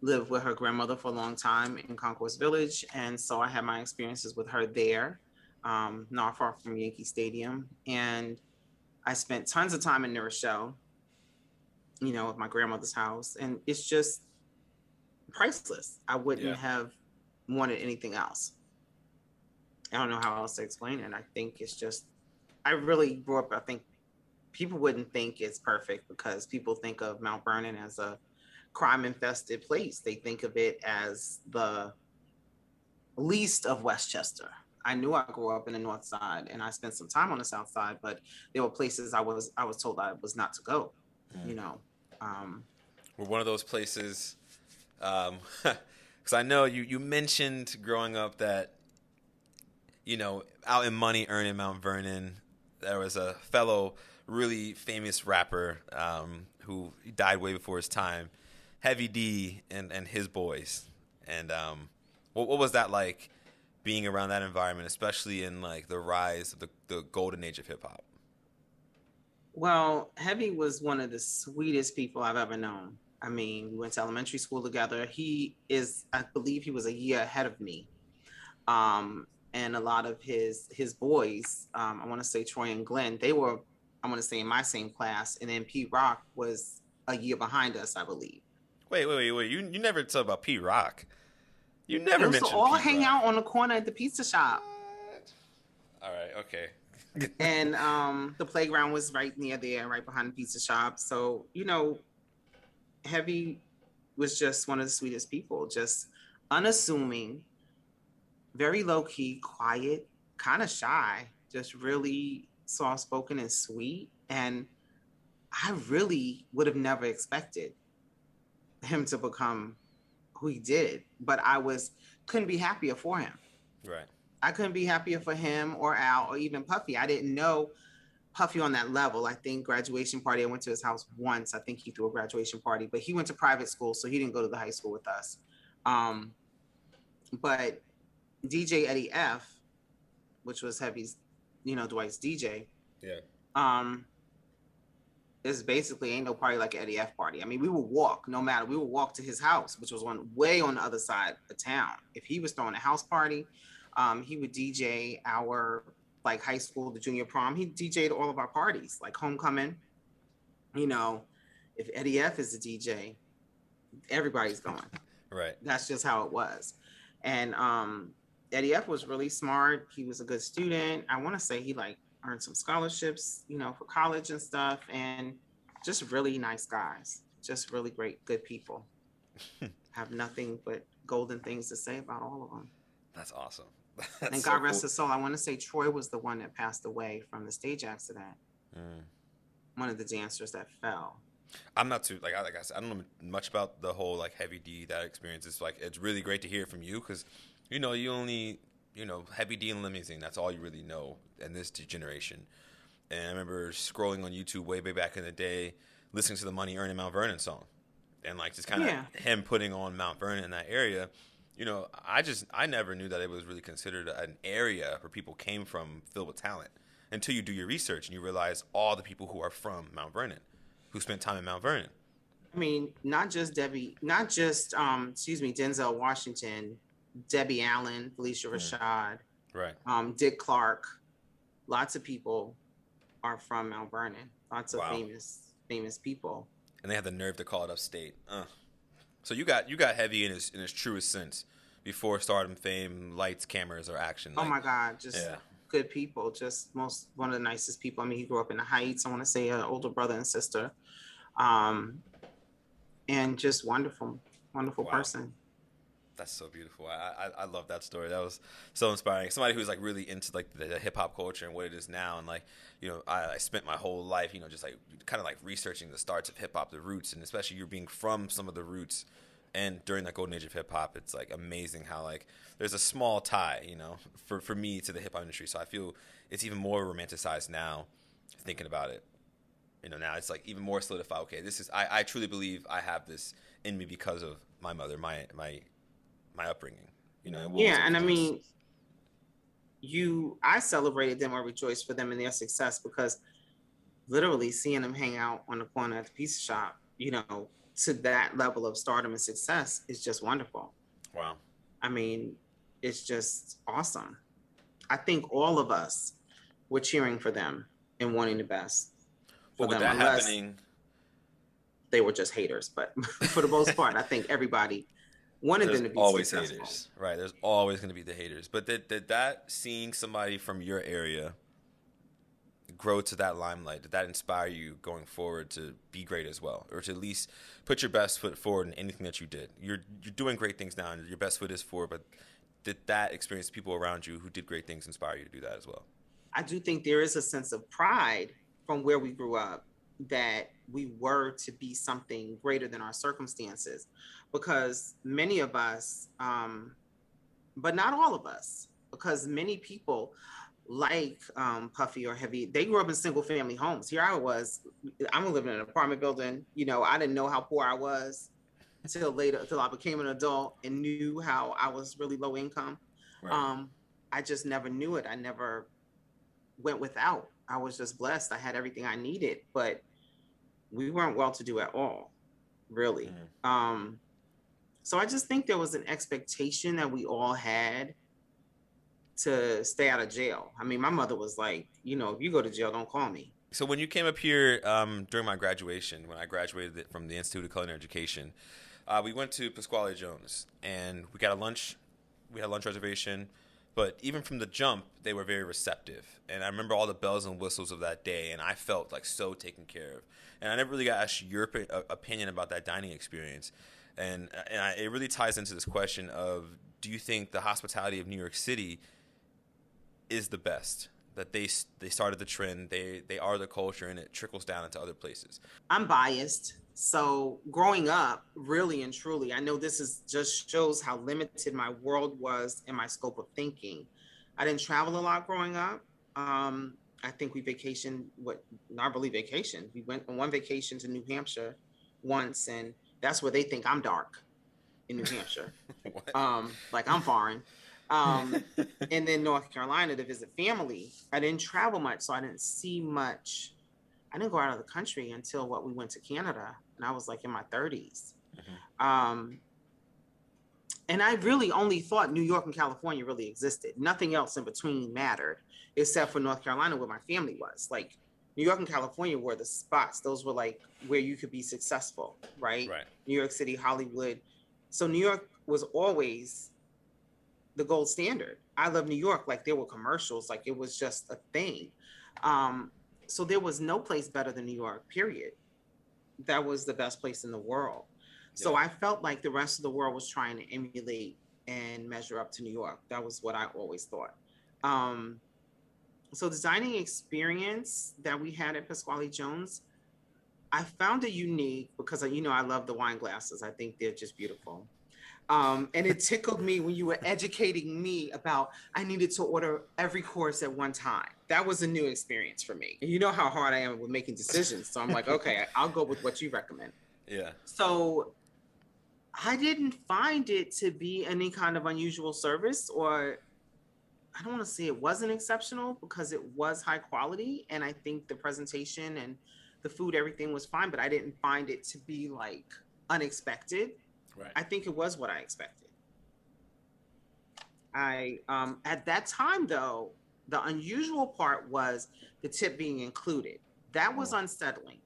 lived with her grandmother for a long time in Concourse Village, and so I had my experiences with her there um, not far from Yankee Stadium. And I spent tons of time in New Rochelle, you know, at my grandmother's house. And it's just priceless. I wouldn't Yeah. have wanted anything else. I don't know how else to explain it. I think it's just, I really grew up, I think people wouldn't think it's perfect because people think of Mount Vernon as a crime infested place. They think of it as the least of Westchester. I knew I grew up in the north side and I spent some time on the south side, but there were places I was I was told I was not to go, you know. Um, We're one of those places. Um, because I know you you mentioned growing up that you know out in money earning Mount Vernon, there was a fellow really famous rapper um, who died way before his time, Heavy D and and his boys. And um, what what was that like? Being around that environment, especially in like the rise of the, the golden age of hip hop. Well, Heavy was one of the sweetest people I've ever known. I mean, we went to elementary school together. He is, I believe, he was a year ahead of me. Um, and a lot of his his boys, um, I want to say Troy and Glenn, they were, I want to say, in my same class. And then Pete Rock was a year behind us, I believe. Wait, wait, wait, wait! You you never talk about Pete Rock. You never we used to mentioned all hang out on the corner at the pizza shop. All right, okay. and um, the playground was right near there, right behind the pizza shop. So you know, Heavy was just one of the sweetest people, just unassuming, very low key, quiet, kind of shy, just really soft spoken and sweet. And I really would have never expected him to become who he did, but I was couldn't be happier for him. Right. I couldn't be happier for him or Al or even Puffy. I didn't know Puffy on that level. I think graduation party, I went to his house once. I think he threw a graduation party, but he went to private school, so he didn't go to the high school with us. Um, but DJ Eddie F, which was Heavy's, you know, Dwight's DJ, Yeah. um, is basically ain't no party like Eddie F party. I mean, we would walk no matter. We would walk to his house, which was on way on the other side of town. If he was throwing a house party, um, he would DJ our like high school, the junior prom. He DJ'd all of our parties, like homecoming. You know, if Eddie F is the DJ, everybody's going. Right. That's just how it was. And um, Eddie F was really smart. He was a good student. I want to say he like earned some scholarships, you know, for college and stuff, and just really nice guys. Just really great, good people. Have nothing but golden things to say about all of them. That's awesome. That's and so God rest cool. his soul. I want to say Troy was the one that passed away from the stage accident. Mm. One of the dancers that fell. I'm not too like I like I said I don't know much about the whole like heavy D that experience. It's like it's really great to hear from you because you know you only you know heavy D and limousine. That's all you really know in this generation. And I remember scrolling on YouTube way way back in the day, listening to the Money Earning Mount Vernon song, and like just kind of Yeah. him putting on Mount Vernon in that area. You know, I just I never knew that it was really considered an area where people came from filled with talent until you do your research and you realize all the people who are from Mount Vernon, who spent time in Mount Vernon. I mean, not just Debbie, not just um, excuse me, Denzel Washington, Debbie Allen, Phylicia Rashad, Right. um, Dick Clark. Lots of people are from Mount Vernon. Lots of Wow. famous famous people. and they had the nerve to call it upstate. Uh. So you got you got heavy in his in his truest sense before stardom, fame, lights, cameras, or action. oh my God, just Yeah, good people. Just most one of the nicest people. I mean, he grew up in the Heights. I want to say an older brother and sister, um, and just wonderful, wonderful Wow. person. That's so beautiful. I, I I love that story. That was so inspiring. Somebody who's like really into like the, the hip hop culture and what it is now, and like you know, I, I spent my whole life, you know, just like kind of like researching the starts of hip hop, the roots, and especially you're being from some of the roots. And during that golden age of hip hop, it's like amazing how like there's a small tie, you know, for for me to the hip hop industry. So I feel it's even more romanticized now, thinking about it. You know, now it's like even more solidified. Okay, this is I, I truly believe I have this in me because of my mother, my my my upbringing. You know, and what was Yeah, and I mean, you, I celebrated them or rejoiced for them and their success because literally seeing them hang out on the corner at the pizza shop, you know, to that level of stardom and success is just wonderful. wow, I mean, it's just awesome. I think all of us were cheering for them and wanting the best for but with them, that happening, they were just haters. But for the most part, I think everybody wanted there's them to be always successful. haters, right? There's always going to be the haters. But did, did that seeing somebody from your area grow to that limelight? Did that inspire you going forward to be great as well, or to at least put your best foot forward in anything that you did? You're you're doing great things now, and your best foot is forward. But did that experience, people around you who did great things, inspire you to do that as well? I do think there is a sense of pride from where we grew up that we were to be something greater than our circumstances because many of us, um, but not all of us, because many people like um, Puffy or Heavy, they grew up in single family homes. Here I was, I'm living in an apartment building. You know, I didn't know how poor I was until later, until I became an adult and knew how I was really low income. Um, I just never knew it. I never went without. I was just blessed. I had everything I needed, but we weren't well to do at all, really. Mhm. Um, so I just think there was an expectation that we all had to stay out of jail. I mean, my mother was like, you know, if you go to jail, don't call me. So when you came up here um, during my graduation, when I graduated from the Institute of Culinary Education, uh, we went to Pasquale Jones and we got a lunch. We had a lunch reservation, but even from the jump, they were very receptive. And I remember all the bells and whistles of that day, and I felt like so taken care of. And I never really got asked your uh, opinion about that dining experience. And, and I, it really ties into this question of do you think the hospitality of New York City is the best? That they they started the trend, they they are the culture, and it trickles down into other places. I'm biased. So growing up, really and truly, I know this is just shows how limited my world was and my scope of thinking. I didn't travel a lot growing up. Um, I think we vacationed what not really vacation. We went on one vacation to New Hampshire once, and that's where they think I'm dark in New Hampshire. Um, like I'm foreign. Um, and then North Carolina to visit family. I didn't travel much, so I didn't see much I didn't go out of the country until what we went to Canada, and I was like in my 30s. Mm-hmm. Um, and I really only thought New York and California really existed. Nothing else in between mattered, except for North Carolina, where my family was. Like New York and California were the spots. Those were like where you could be successful, right? Right. New York City, Hollywood. So New York was always the gold standard. I love New York. Like there were commercials, like it was just a thing. Um, so there was no place better than New York, period. That was the best place in the world. So I felt like the rest of the world was trying to emulate and measure up to New York. That was what I always thought. Um, so the dining experience that we had at Pasquale Jones, I found it unique because you know I love the wine glasses. I think they're just beautiful. Um, and it tickled me when you were educating me about I needed to order every course at one time. That was a new experience for me. And you know how hard I am with making decisions. So I'm like, okay, I'll go with what you recommend. Yeah. So I didn't find it to be any kind of unusual service or I don't want to say it wasn't exceptional because it was high quality and I think the presentation and the food everything was fine but I didn't find it to be like unexpected. Right. I think it was what I expected. I um at that time though the unusual part was the tip being included. That was oh. unsettling.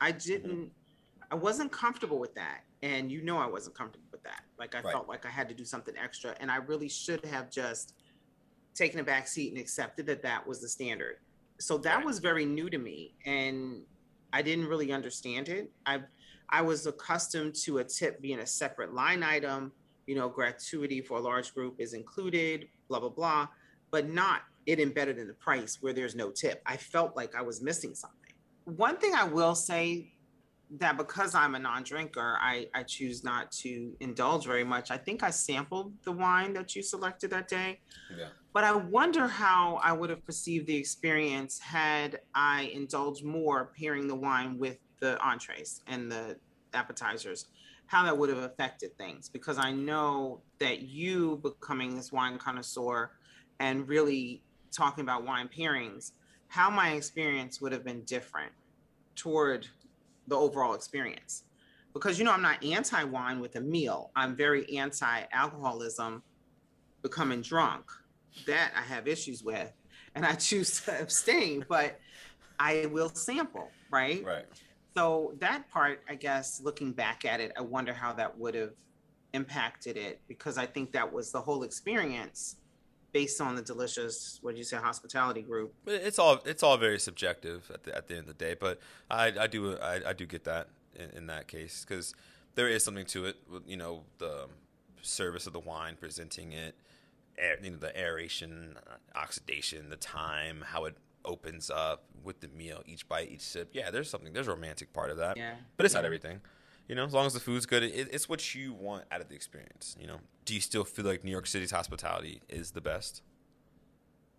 I didn't mm-hmm. I wasn't comfortable with that and you know I wasn't comfortable with that. Like I right. felt like I had to do something extra, and I really should have just taken a back seat and accepted that that was the standard. So that right. was very new to me, and I didn't really understand it. I I was accustomed to a tip being a separate line item. You know, gratuity for a large group is included, blah blah blah, but not it embedded in the price where there's no tip. I felt like I was missing something. One thing I will say that because I'm a non-drinker, I, I choose not to indulge very much. I think I sampled the wine that you selected that day. Yeah. But I wonder how I would have perceived the experience had I indulged more pairing the wine with the entrees and the appetizers, how that would have affected things. Because I know that you becoming this wine connoisseur and really talking about wine pairings, how my experience would have been different toward the overall experience. Because you know, I'm not anti wine with a meal. I'm very anti alcoholism becoming drunk. That I have issues with, and I choose to abstain, but I will sample, right? Right. So that part, I guess, looking back at it, I wonder how that would have impacted it because I think that was the whole experience based on the delicious what did you say hospitality group. It's all it's all very subjective at the, at the end of the day but i, I do I, I do get that in, in that case because there is something to it you know the service of the wine presenting it air, you know the aeration oxidation the time how it opens up with the meal each bite each sip yeah there's something there's a romantic part of that yeah but it's yeah. not everything you know, as long as the food's good, it, it's what you want out of the experience. You know, do you still feel like New York City's hospitality is the best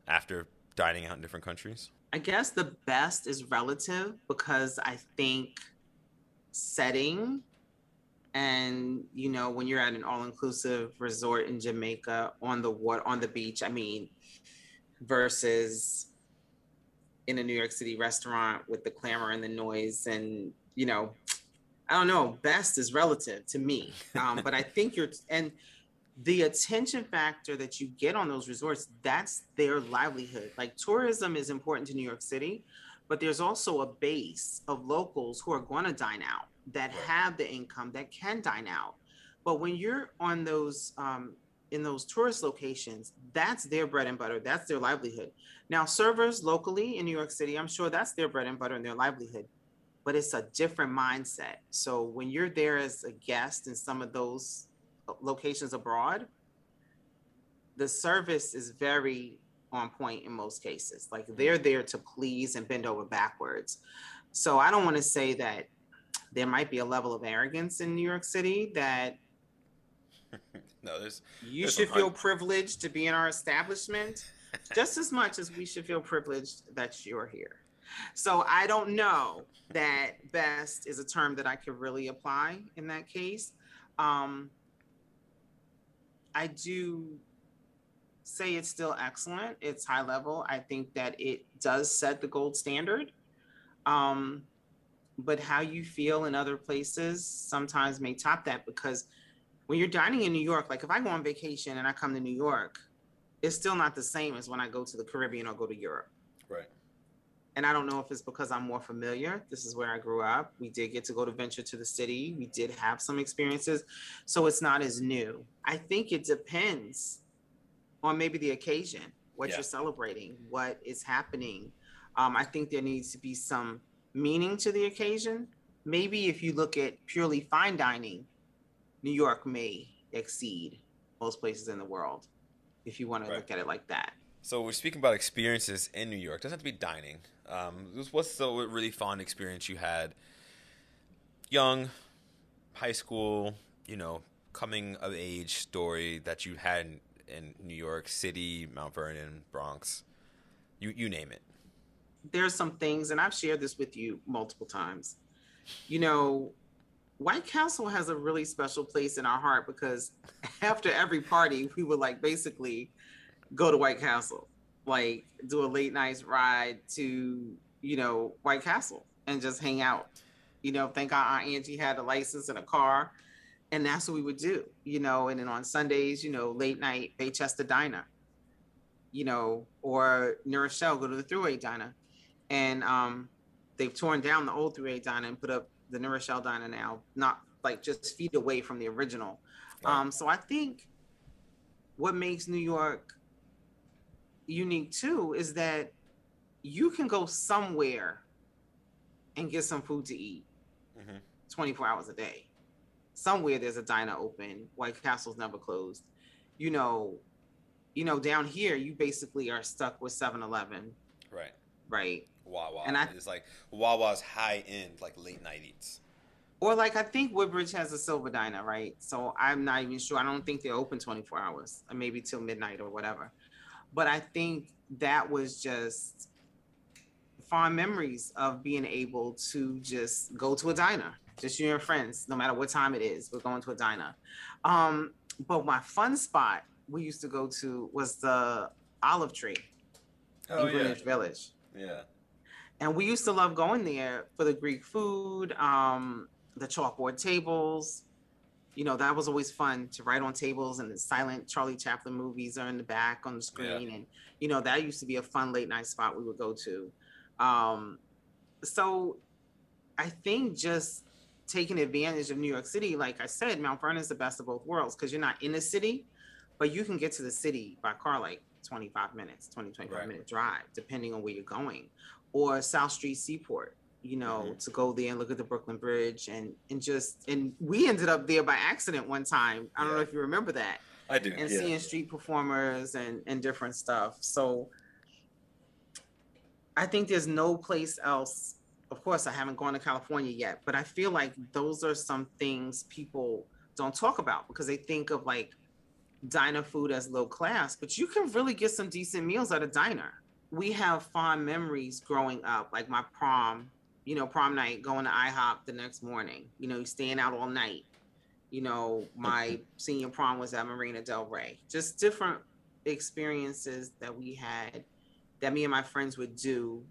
after dining out in different countries? I guess the best is relative because I think setting and you know when you're at an all-inclusive resort in Jamaica on the water on the beach, I mean, versus in a New York City restaurant with the clamor and the noise and you know I don't know, best is relative to me. Um, but I think you're, and the attention factor that you get on those resorts, that's their livelihood. Like tourism is important to New York City, but there's also a base of locals who are going to dine out that have the income that can dine out. But when you're on those, um, in those tourist locations, that's their bread and butter. That's their livelihood. Now, servers locally in New York City, I'm sure that's their bread and butter and their livelihood but it's a different mindset. So when you're there as a guest in some of those uh, locations abroad, the service is very on point in most cases. Like they're there to please and bend over backwards. So I don't want to say that there might be a level of arrogance in New York City that no, there's you there's should feel privileged to be in our establishment just as much as we should feel privileged that you're here. So I don't know that best is a term that I could really apply in that case. Um, I do say it's still excellent. It's high level. I think that it does set the gold standard. Um, but how you feel in other places sometimes may top that because when you're dining in New York, like if I go on vacation and I come to New York, it's still not the same as when I go to the Caribbean or go to Europe. Right. And I don't know if it's because I'm more familiar. This is where I grew up. We did get to go to venture to the city. We did have some experiences. So it's not as new. I think it depends on maybe the occasion, what Yeah. you're celebrating, what is happening. Um, I think there needs to be some meaning to the occasion. Maybe if you look at purely fine dining, New York may exceed most places in the world, if you want to Right. look at it like that. So we're speaking about experiences in New York. Doesn't have to be dining. Um, what's the really fun experience you had? Young, high school, you know, coming of age story that you had in, in New York City, Mount Vernon, Bronx. You you name it. there's some things, and I've shared this with you multiple times. You know, White Castle has a really special place in our heart because after every party, we would like basically go to White Castle, like do a late night ride to, you know, White Castle and just hang out. You know, thank God Aunt Angie had a license and a car. And that's what we would do, you know. And then on Sundays, you know, late night, they Baychester Diner, you know, or Rochelle, go to the Thruway Diner and um, they've torn down the old 3A diner and put up the New Rochelle diner now, not like just feet away from the original. Right. Um, so I think what makes New York unique too is that you can go somewhere and get some food to eat Mhm. 24 hours a day. Somewhere there's a diner open. White Castle's never closed. You know, you know, down here you basically are stuck with 7-Eleven, Right. right? Wawa. And I- it's like Wawa's high end, like late night eats. Or like I think Woodbridge has a silver diner, right? So I'm not even sure. I don't think they're open 24 hours, or maybe till midnight or whatever. But I think that was just fond memories of being able to just go to a diner, just you and your friends, no matter what time it is, we're going to a diner. Um, but my fun spot we used to go to was the Olive Tree Oh in Greenwich Village yeah. And we used to love going there for the Greek food, um, the chalkboard tables. You know, that was always fun to write on tables, and the silent Charlie Chaplin movies are in the back on the screen, and you know that used to be a fun late night spot we would go to. Um, so, I think just taking advantage of New York City, like I said, Mount Vernon is the best of both worlds because you're not in the city, but you can get to the city by car like 25 minutes, 20, 25 Right. minute drive, depending on where you're going or South Street Seaport, you know, Mhm. to go there and look at the Brooklyn Bridge and and just and we ended up there by accident one time. I don't know if you remember that. I do. And yeah. seeing street performers and and different stuff. So I think there's no place else. Of course, I haven't gone to California yet, but I feel like those are some things people don't talk about because they think of like diner food as low class, but you can really get some decent meals at a diner. We have fond memories growing up, like my prom, you know, prom night, going to IHOP the next morning, you know, staying out all night. You know, my senior prom was at Marina Del Rey. Just different experiences that we had that me and my friends would do,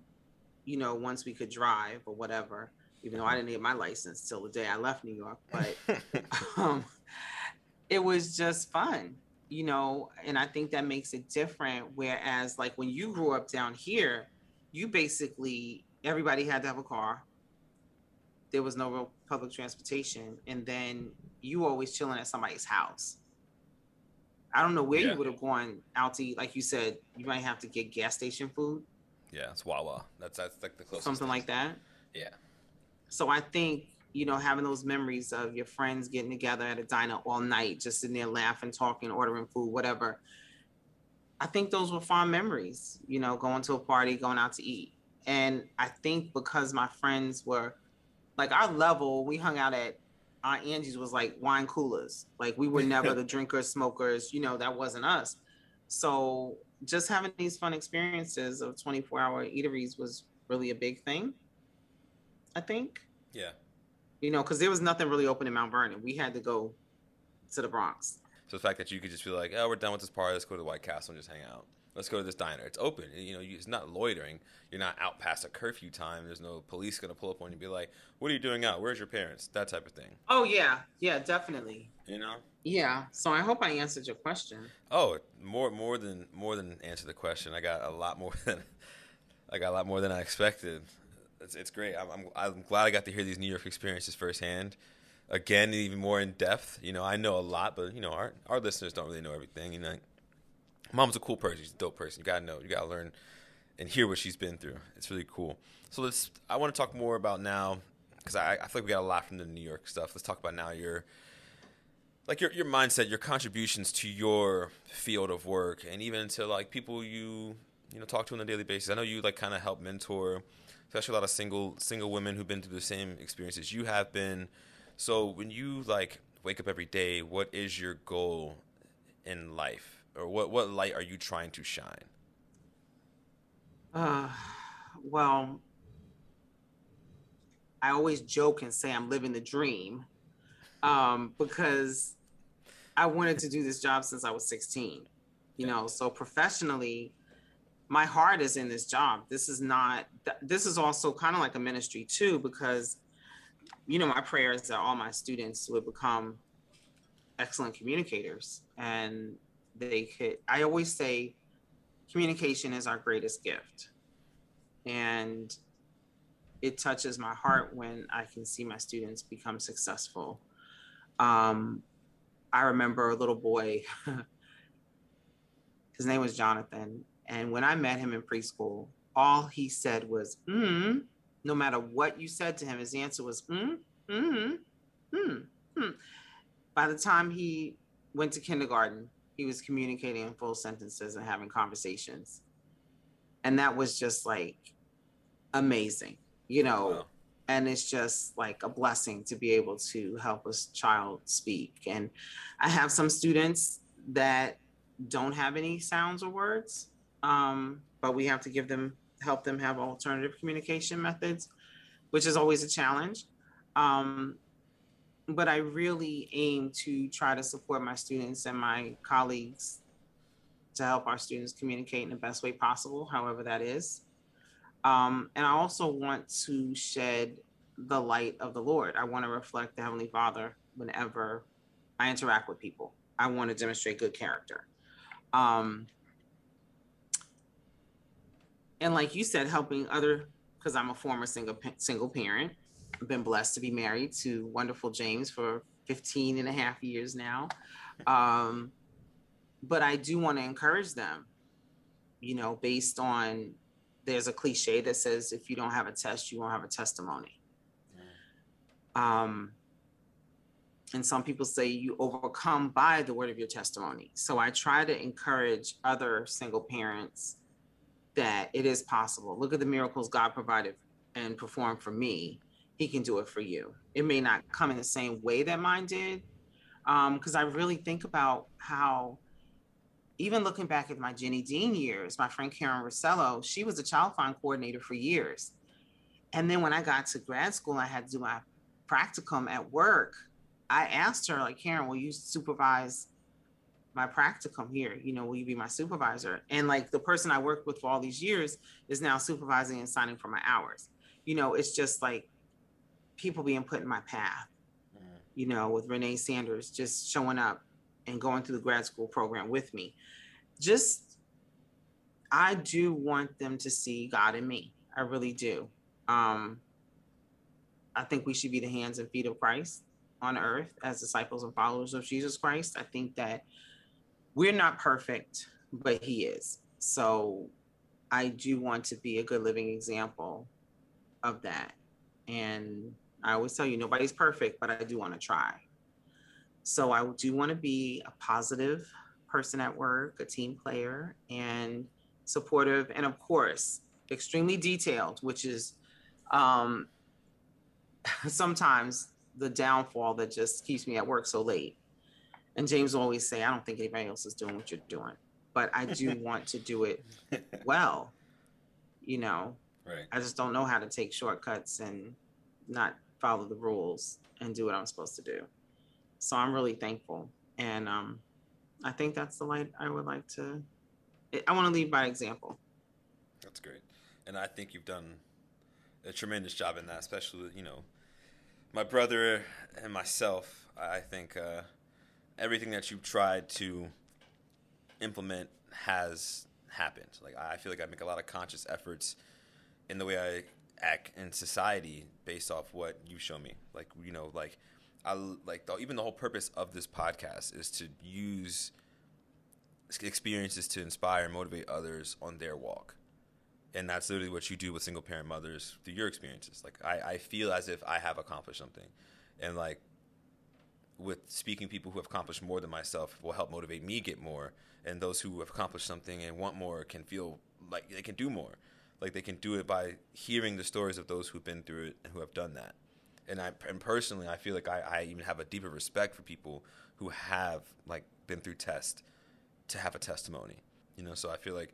you know, once we could drive or whatever, even though I didn't get my license till the day I left New York. But um, it was just fun, you know, and I think that makes it different. Whereas, like when you grew up down here, you basically everybody had to have a car. There was no real public transportation, and then you always chilling at somebody's house. I don't know where Yeah. you would have gone out to eat. Like you said, you might have to get gas station food, yeah, it's Wawa. That's that's like the closest. something like that. Yeah. So I think you know having those memories of your friends getting together at a diner all night, just sitting there laughing, talking, ordering food, whatever. I think those were fond memories. You know, going to a party, going out to eat, and I think because my friends were like our level, we hung out at Aunt Angie's was like wine coolers. Like we were never the drinkers, smokers. You know, that wasn't us. So just having these fun experiences of 24 hour eateries was really a big thing. I think Yeah. You know, because there was nothing really open in Mount Vernon. We had to go to the Bronx. So the fact that you could just be like, oh, we're done with this party. Let's go to the White Castle and just hang out. let's go to this diner. It's open. You know, it's not loitering. You're not out past a curfew time. There's no police gonna pull up on you and be like, "What are you doing out? Where's your parents?" That type of thing. Oh yeah, yeah, definitely. You know. Yeah. So I hope I answered your question. Oh, more more than more than answer the question. I got a lot more than I got a lot more than I expected. It's, it's great. I'm, I'm I'm glad I got to hear these New York experiences firsthand. Again, even more in depth. You know, I know a lot, but you know, our our listeners don't really know everything. You uh, know, mom's a cool person. She's a dope person. You gotta know. You gotta learn and hear what she's been through. It's really cool. So let's. I want to talk more about now because I, I feel like we got a lot from the New York stuff. Let's talk about now your like your your mindset, your contributions to your field of work, and even to like people you you know talk to on a daily basis. I know you like kind of help mentor, especially a lot of single single women who've been through the same experiences you have been. So when you like wake up every day, what is your goal in life, or what what light are you trying to shine? Uh, well, I always joke and say I'm living the dream um, because I wanted to do this job since I was 16. You know, so professionally, my heart is in this job. This is not, this is also kind of like a ministry too, because, you know, my prayer is that all my students would become excellent communicators and they could, I always say, communication is our greatest gift. And it touches my heart when I can see my students become successful. Um, I remember a little boy, his name was Jonathan. And when I met him in preschool, all he said was, mm. No matter what you said to him, his answer was, mm, mm, mm, mm. By the time he went to kindergarten, he was communicating in full sentences and having conversations. And that was just like amazing, you know. Wow. And it's just like a blessing to be able to help a child speak. And I have some students that don't have any sounds or words, um, but we have to give them help them have alternative communication methods, which is always a challenge. Um, but I really aim to try to support my students and my colleagues to help our students communicate in the best way possible, however that is. Um, and I also want to shed the light of the Lord. I want to reflect the Heavenly Father whenever I interact with people. I want to demonstrate good character. Um, and like you said, helping other, because I'm a former single single parent, I've been blessed to be married to wonderful James for 15 and a half years now. Um, but I do want to encourage them, you know, based on there's a cliche that says if you don't have a test, you won't have a testimony. Um, and some people say you overcome by the word of your testimony. So I try to encourage other single parents that it is possible. Look at the miracles God provided and performed for me he can do it for you. It may not come in the same way that mine did. Because um, I really think about how, even looking back at my Jennie Dean years, my friend Karen Rossello, she was a child find coordinator for years. And then when I got to grad school, I had to do my practicum at work. I asked her, like, Karen, will you supervise my practicum here? You know, will you be my supervisor? And like the person I worked with for all these years is now supervising and signing for my hours. You know, it's just like people being put in my path. Mm-hmm. You know, with Renee Sanders just showing up and going through the grad school program with me. Just, I do want them to see God in me. I really do. Um, I think we should be the hands and feet of Christ on earth as disciples and followers of Jesus Christ. I think that we're not perfect, but He is. So I do want to be a good living example of that. And I always tell you, nobody's perfect, but I do want to try. So I do want to be a positive person at work, a team player, and supportive, and of course, extremely detailed, which is um, sometimes the downfall that just keeps me at work so late. And James will always say, I don't think anybody else is doing what you're doing, but I do want to do it well. You know, right. I just don't know how to take shortcuts and not follow the rules and do what I'm supposed to do. So I'm really thankful. And um, I think that's the light I would like to I want to lead by example. That's great, and I think you've done a tremendous job in that, especially you know, my brother and myself. I think uh, everything that you've tried to implement has happened. Like I feel like I make a lot of conscious efforts in the way I act in society based off what you show me. Like you know, like I like the, even the whole purpose of this podcast is to use experiences to inspire and motivate others on their walk. And that's literally what you do with single parent mothers through your experiences. Like I, I feel as if I have accomplished something. And like with speaking people who have accomplished more than myself will help motivate me get more. And those who have accomplished something and want more can feel like they can do more. Like they can do it by hearing the stories of those who've been through it and who have done that. And i and personally i feel like i, I even have a deeper respect for people who have like been through test to have a testimony. You know so i feel like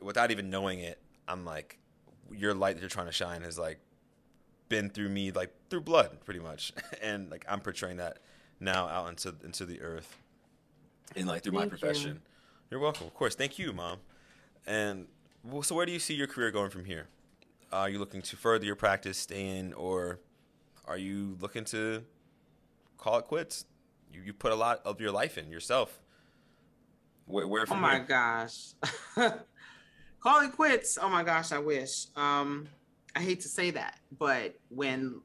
without even knowing it i'm like your light that you're trying to shine has like been through me like through blood pretty much. And like i'm portraying that now out into into the earth and like through my Thank you. profession you. are welcome of course thank you mom and well, so where do you see your career going from here are you looking to further your practice stay in or are you looking to call it quits you, you put a lot of your life in yourself where, where Oh my here? gosh. Call it quits. Oh my gosh, I wish. Um, I hate to say that, but when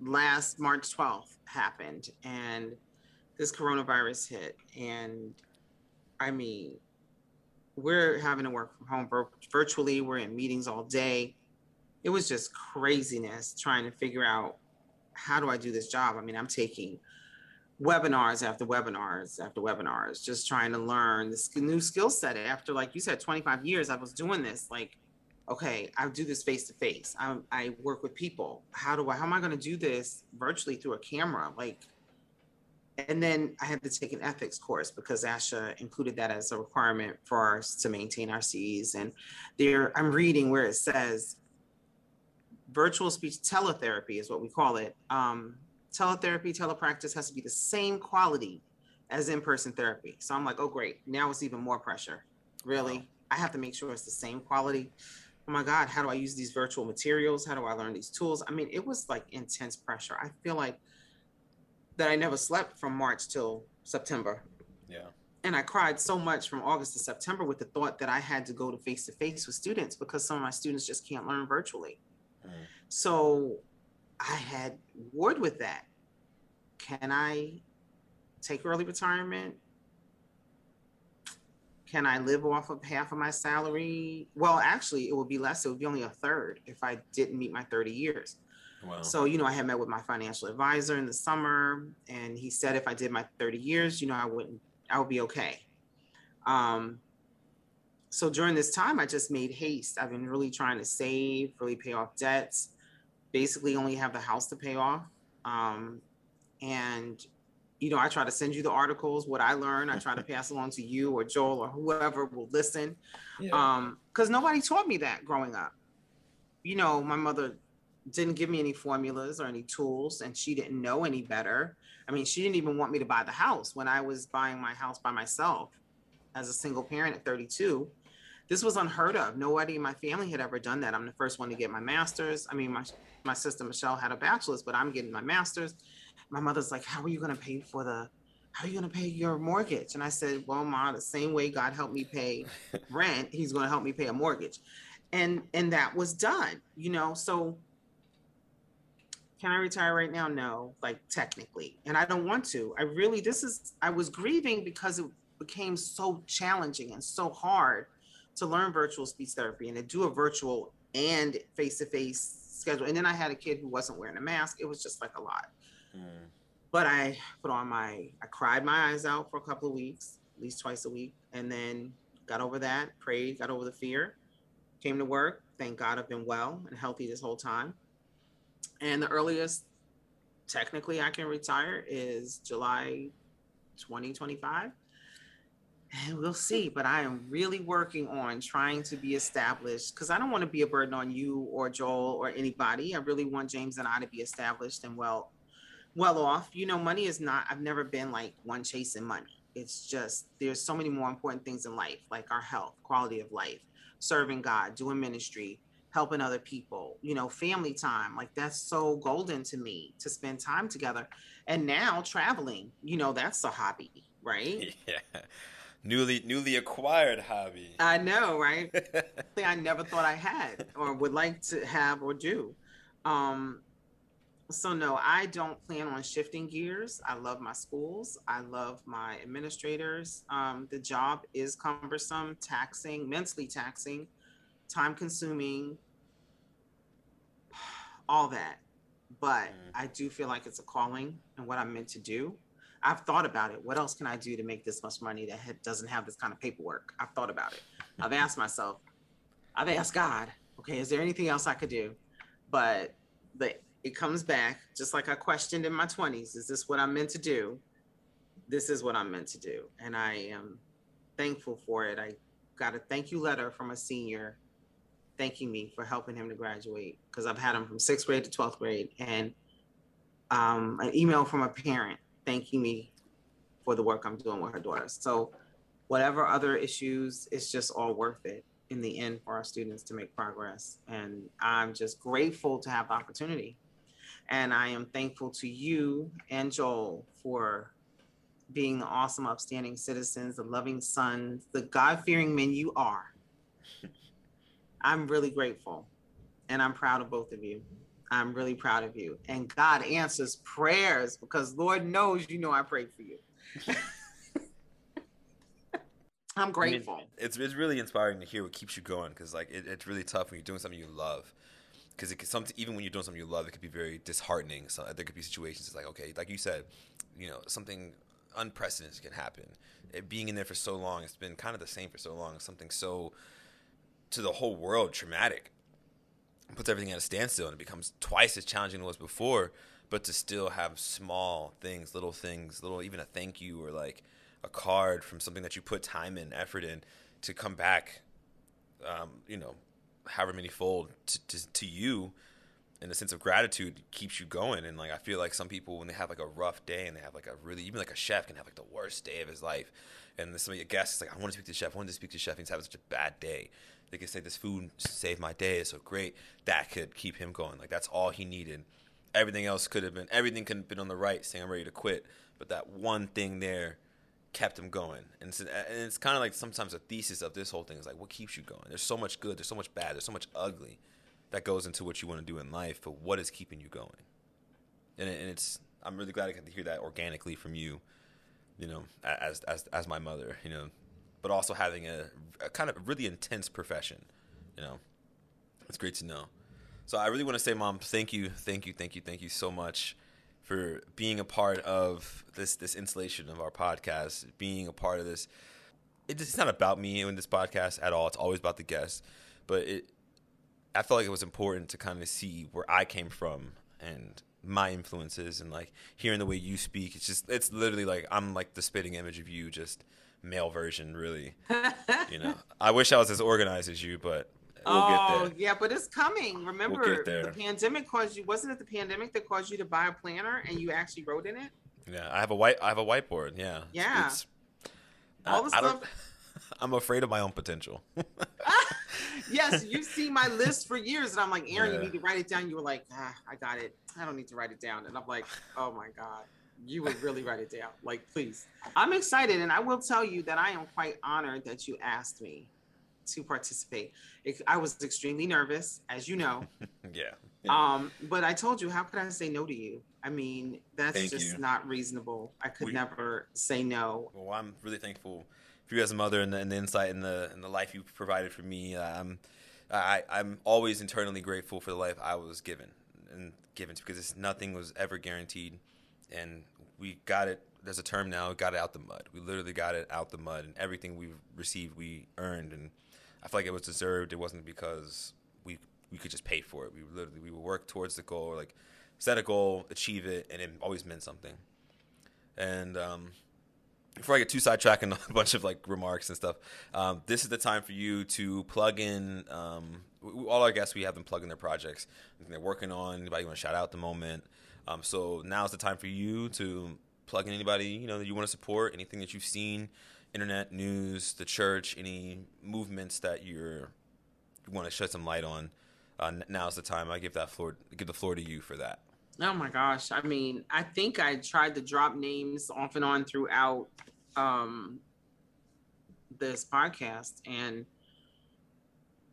last March 12th happened and this coronavirus hit, and I mean, we're having to work from home virtually, we're in meetings all day. It was just craziness trying to figure out how do I do this job? I mean, I'm taking webinars after webinars after webinars, just trying to learn this new skill set. After, like you said, 25 years, I was doing this. Like, okay, I do this face to face. I I work with people. How do I? How am I going to do this virtually through a camera? Like, and then I had to take an ethics course because ASHA included that as a requirement for us to maintain our Cs. And there, I'm reading where it says virtual speech teletherapy is what we call it. Um, teletherapy, telepractice has to be the same quality as in-person therapy. So I'm like, oh great, now it's even more pressure. Really? I have to make sure it's the same quality. Oh my God, how do I use these virtual materials? How do I learn these tools? I mean, it was like intense pressure. I feel like that I never slept from March till September. yeah And I cried so much from August to September with the thought that I had to go to face to face with students because some of my students just can't learn virtually. Mm. So I had warred with that. Can I take early retirement? Can I live off of half of my salary? Well, actually, it would be less. It would be only a third if I didn't meet my 30 years. wow So, you know, I had met with my financial advisor in the summer, and he said if I did my 30 years, you know, I wouldn't, I would be okay. Um, so during this time, I just made haste. I've been really trying to save, really pay off debts, basically only have the house to pay off. Um, and, you know, I try to send you the articles, what I learned. I try to pass along to you or Joel or whoever will listen. Yeah. um because nobody taught me that growing up. You know my mother didn't give me any formulas or any tools and she didn't know any better. I mean she didn't even want me to buy the house when i was buying my house by myself as a single parent at 32 this was unheard of. Nobody in my family had ever done that. I'm the first one to get my master's. I mean my my sister michelle had a bachelor's but i'm getting my master's my mother's like how are you going to pay for the how are you going to pay your mortgage? And i said well ma the same way god helped me pay rent he's going to help me pay a mortgage. And and that was done you know so can i retire right now? No like technically. And i don't want to. I really this is i was grieving because it became so challenging and so hard to learn virtual speech therapy and to do a virtual and face-to-face schedule. And then i had a kid who wasn't wearing a mask. It was just like a lot But I put on my, I cried my eyes out for a couple of weeks, at least twice a week, and then got over that, prayed, got over the fear, came to work. Thank God I've been well and healthy this whole time. And the earliest technically I can retire is July 2025. And we'll see, but I am really working on trying to be established because I don't want to be a burden on you or Joel or anybody. I really want James and I to be established and well well off. You know, money is not, I've never been like one chasing money. it's just there's so many more important things in life, like our health, quality of life, serving God, doing ministry, helping other people, you know, family time. Like that's so golden to me to spend time together. And now traveling, you know, that's a hobby, right? Yeah. Newly newly acquired hobby. I know, right? I never thought I had or would like to have or do. Um, so no, I don't plan on shifting gears. I love my schools. I love my administrators. Um, the job is cumbersome, taxing, mentally taxing, time consuming, all that. But Mm. I do feel like it's a calling and what I'm meant to do. I've thought about it. What else can I do to make this much money that ha- doesn't have this kind of paperwork? I've thought about it. I've asked myself, I've asked God, okay, is there anything else I could do? But the it comes back just like I questioned in my 20s, is this what I'm meant to do? This is what I'm meant to do. And I am thankful for it. I got a thank you letter from a senior thanking me for helping him to graduate because I've had him from sixth grade to 12th grade and um, an email from a parent thanking me for the work I'm doing with her daughter. So whatever other issues, it's just all worth it in the end for our students to make progress. And I'm just grateful to have the opportunity. And I am thankful to you and Joel for being the awesome, upstanding citizens, the loving sons, the God fearing men you are. I'm really grateful. And I'm proud of both of you. I'm really proud of you. And God answers prayers because Lord knows you know I prayed for you. I'm grateful. I mean, it's it's really inspiring to hear what keeps you going because like it, it's really tough when you're doing something you love. Because it can something even when you're doing something you love, it could be very disheartening. So there could be situations like okay, like you said, you know, something unprecedented can happen. It, being in there for so long, it's been kind of the same for so long. Something so to the whole world traumatic puts everything at a standstill and it becomes twice as challenging as it was before. But to still have small things, little things, little even a thank you or like a card from something that you put time and effort in to come back, um, you know, however many fold to, to, to you and the sense of gratitude keeps you going. And like, I feel like some people, when they have like a rough day and they have like a really, even like a chef can have like the worst day of his life. And somebody, a guest is like, I want to speak to the chef. I want to speak to the chef. And he's having such a bad day. They can say, this food saved my day. It's so great. That could keep him going. Like, that's all he needed. Everything else could have been, everything could have been on the right saying, I'm ready to quit. But that one thing there kept him going. And it's, and it's kind of like sometimes a thesis of this whole thing is like, what keeps you going? There's so much good, there's so much bad, there's so much ugly that goes into what you want to do in life, but what is keeping you going? And, it, and it's, I'm really glad I got to hear that organically from you, you know, as, as, as my mother, you know, but also having a, a kind of really intense profession, you know, it's great to know. So I really want to say, mom, thank you, thank you, thank you, thank you so much for being a part of this this installation of our podcast, being a part of this. It's not about me in this podcast at all. It's always about the guests, but it. I felt like it was important to kind of see where I came from and my influences and like hearing the way you speak. It's just it's literally like I'm like the spitting image of you, just male version, really. you know, I wish I was as organized as you, but We'll oh yeah, but it's coming. Remember, we'll the pandemic caused you. Wasn't it the pandemic that caused you to buy a planner and you actually wrote in it? Yeah, I have a white. I have a whiteboard. Yeah. Yeah. It's, All the I, stuff. I I'm afraid of my own potential. yes, you've seen my list for years, and I'm like, Aaron, Yeah. you need to write it down. You were like, ah, I got it. I don't need to write it down. And I'm like, oh my god, you would really write it down. Like, please. I'm excited, and I will tell you that I am quite honored that you asked me to participate. It- I was extremely nervous, as you know. yeah. Um, but I told you, how could I say no to you? I mean, that's Thank just you. not reasonable. I could We- never say no. Well, I'm really thankful for you as a mother and the, and the insight and the and the life you provided for me. I'm I, I'm always internally grateful for the life I was given and given to because it's, nothing was ever guaranteed, and we got it. There's a term now. Got it out the mud. We literally got it out the mud, and everything we received, we earned, and I feel like it was deserved. It wasn't because we we could just pay for it. We literally we would work towards the goal, like set a goal, achieve it, and it always meant something. And um, before I get too sidetracked and a bunch of like remarks and stuff, um, this is the time for you to plug in. Um, all our guests, we have them plug in their projects they're working on. Anybody you want to shout out the moment? Um, so now's the time for you to plug in anybody you know that you want to support, anything that you've seen, internet news, the church, any movements that you're you want to shed some light on. Uh, now's the time. I give that floor give the floor to you for that. Oh my gosh. I mean, I think I tried to drop names off and on throughout um, this podcast. And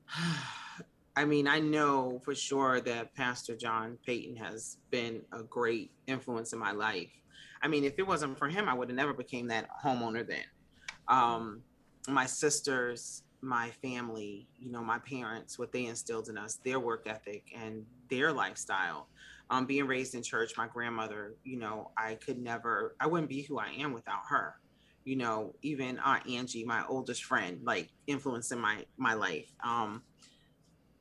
I mean, I know for sure that Pastor John Payton has been a great influence in my life. I mean, if it wasn't for him, I would have never became that homeowner then. Um, my sisters, my family, you know, my parents, what they instilled in us, their work ethic and their lifestyle um, being raised in church, my grandmother, you know, I could never, I wouldn't be who I am without her. You know, even Aunt Angie, my oldest friend, like influencing my my life. Um,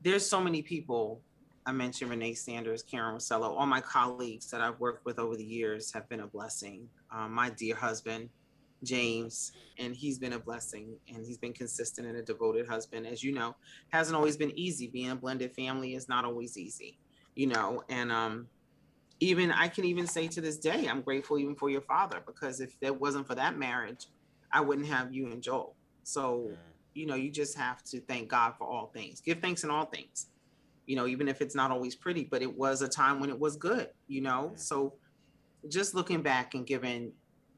there's so many people. I mentioned Renee Sanders, Karen Rosello, all my colleagues that I've worked with over the years have been a blessing. Um, my dear husband, James, and he's been a blessing and he's been consistent and a devoted husband. As you know, hasn't always been easy. Being a blended family is not always easy you know, and um, even I can even say to this day, I'm grateful even for your father because if it wasn't for that marriage, I wouldn't have you and Joel. So, you know, you just have to thank God for all things. Give thanks in all things. You know, even if it's not always pretty, but it was a time when it was good, you know. So just looking back and giving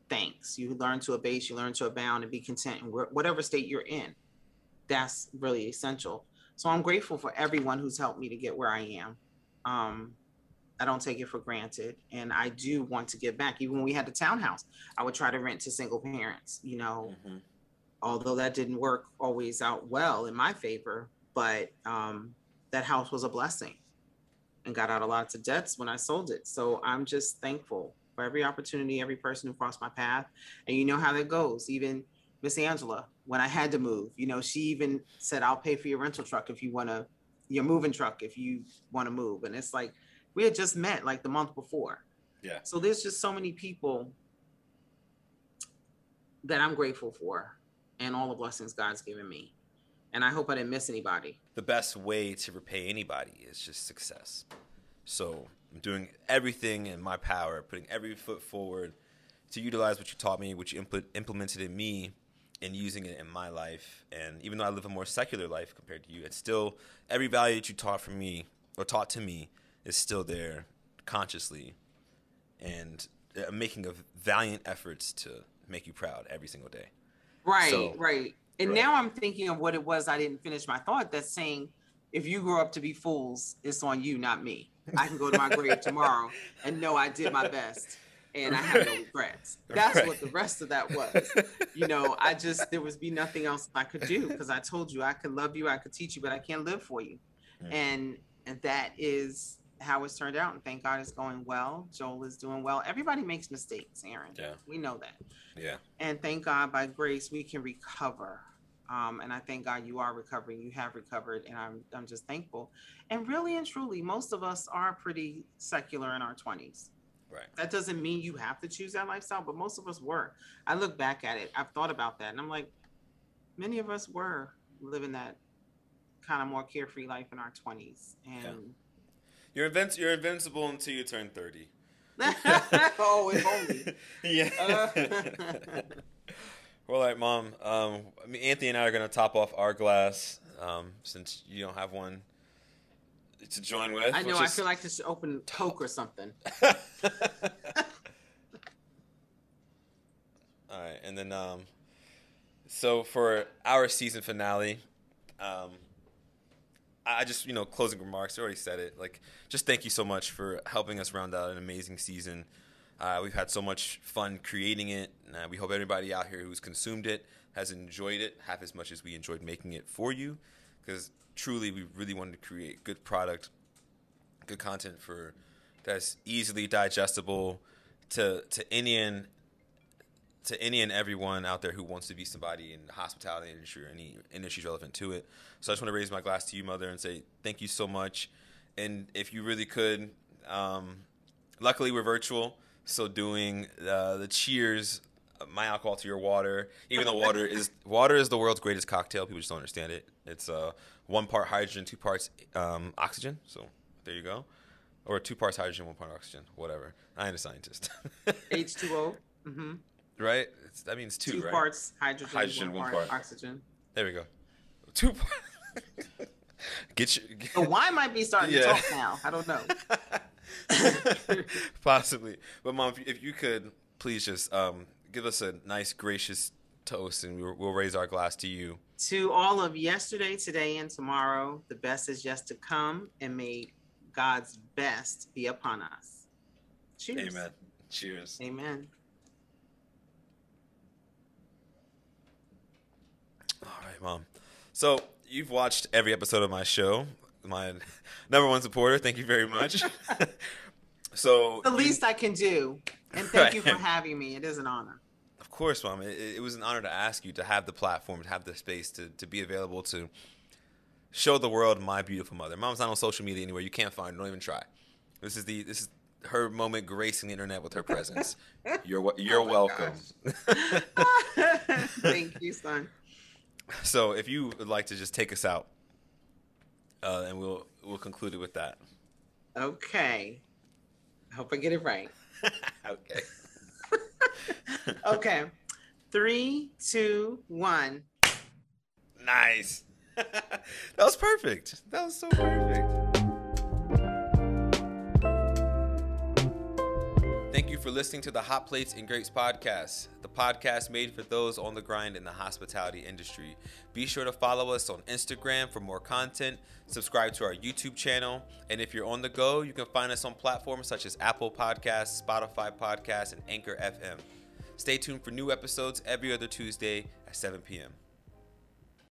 thanks. You learn to abase, you learn to abound and be content in whatever state you're in. That's really essential. So I'm grateful for everyone who's helped me to get where I am. Um, I don't take it for granted. And I do want to give back. Even when we had the townhouse, I would try to rent to single parents, you know, mm-hmm. although that didn't work always out well in my favor, but um, that house was a blessing and got out of lots of debts when I sold it. So I'm just thankful for every opportunity, every person who crossed my path. And you know how that goes. Even Miss Angela, when I had to move, you know, she even said, I'll pay for your rental truck if you want to your moving truck if you want to move. And it's like we had just met like the month before. Yeah. So there's just so many people that I'm grateful for and all the blessings God's given me. And I hope I didn't miss anybody. The best way to repay anybody is just success. So I'm doing everything in my power, putting every foot forward to utilize what you taught me, what you impl- implemented in me, and using it in my life. And even though I live a more secular life compared to you, it's still every value that you taught from me or taught to me is still there consciously, and I'm uh, making a valiant efforts to make you proud every single day. Right, so, right. And right. now I'm thinking of what it was. I didn't finish my thought. That's saying, if you grow up to be fools, it's on you, not me. I can go to my grave tomorrow and know I did my best and I have no regrets. That's right. what the rest of that was. You know, I just there was be nothing else I could do because I told you I could love you, I could teach you, but I can't live for you. Mm. And and that is how it's turned out. And thank God it's going well. Joel is doing well. Everybody makes mistakes, Aaron. Yeah. We know that. Yeah. And thank God by grace we can recover. Um, and I thank God you are recovering. You have recovered, and I'm I'm just thankful. And really and truly, most of us are pretty secular in our twenties Right. That doesn't mean you have to choose that lifestyle, but most of us were. I look back at it. I've thought about that, and I'm like, many of us were living that kind of more carefree life in our 20s. And yeah. you're invin- you're invincible until you turn 30. oh, if only. yeah. Uh. well, all right, mom. Um, I mean, Anthony and I are going to top off our glass um, since you don't have one to join with. I know. I feel like this should open Coke or something. All right, and then um, so for our season finale, um, I just you know closing remarks. I already said it. Like, just thank you so much for helping us round out an amazing season. Uh, we've had so much fun creating it. Uh, we hope everybody out here who's consumed it has enjoyed it half as much as we enjoyed making it for you. Because truly we really wanted to create good product, good content for that's easily digestible to to any and to any and everyone out there who wants to be somebody in the hospitality industry or any industries relevant to it. So I just want to raise my glass to you, mother, and say thank you so much. And if you really could, um, luckily we're virtual, so doing uh, the cheers my alcohol to your water. Even though water is water is the world's greatest cocktail, people just don't understand it. It's uh, one part hydrogen, two parts um, oxygen. So there you go. or two parts hydrogen, one part oxygen, whatever. I ain't a scientist. H2O. Mm-hmm. right? It's, that means two, Two right? parts hydrogen, Hydrogen, one, one part, part. oxygen. There we go. Two parts. Get your. Get, The wine might be starting Yeah. to talk now. I don't know. Possibly, but mom, if you, could please just um, give us a nice, gracious toast, and we'll, we'll raise our glass to you. to all of yesterday, today, and tomorrow, the best is yet to come, and may God's best be upon us. Cheers. Amen. Cheers. Amen. All right, mom. So you've watched every episode of my show. My number one supporter. Thank you very much. so The least I can do. And thank you for having me. It is an honor. Of course, mom. It, it was an honor to ask you to have the platform, to have the space, to, to be available to show the world my beautiful mother. Mom's not on social media anywhere. You can't find her. Don't even try. This is the this is her moment gracing the internet with her presence. You're oh you're Oh welcome. thank you, son. so if you would like to just take us out, uh, and we'll we'll conclude it with that. Okay. I hope I get it right. okay. Okay. Three, two, one. Nice. that was perfect. That was so perfect. Thank you for listening to the Hot Plates and Grapes podcast, podcast made for those on the grind in the hospitality industry. Be sure to follow us on Instagram for more content, subscribe to our YouTube channel, and if you're on the go, you can find us on platforms such as Apple Podcasts, Spotify Podcasts, and Anchor FM. Stay tuned for new episodes every other Tuesday at 7 p.m.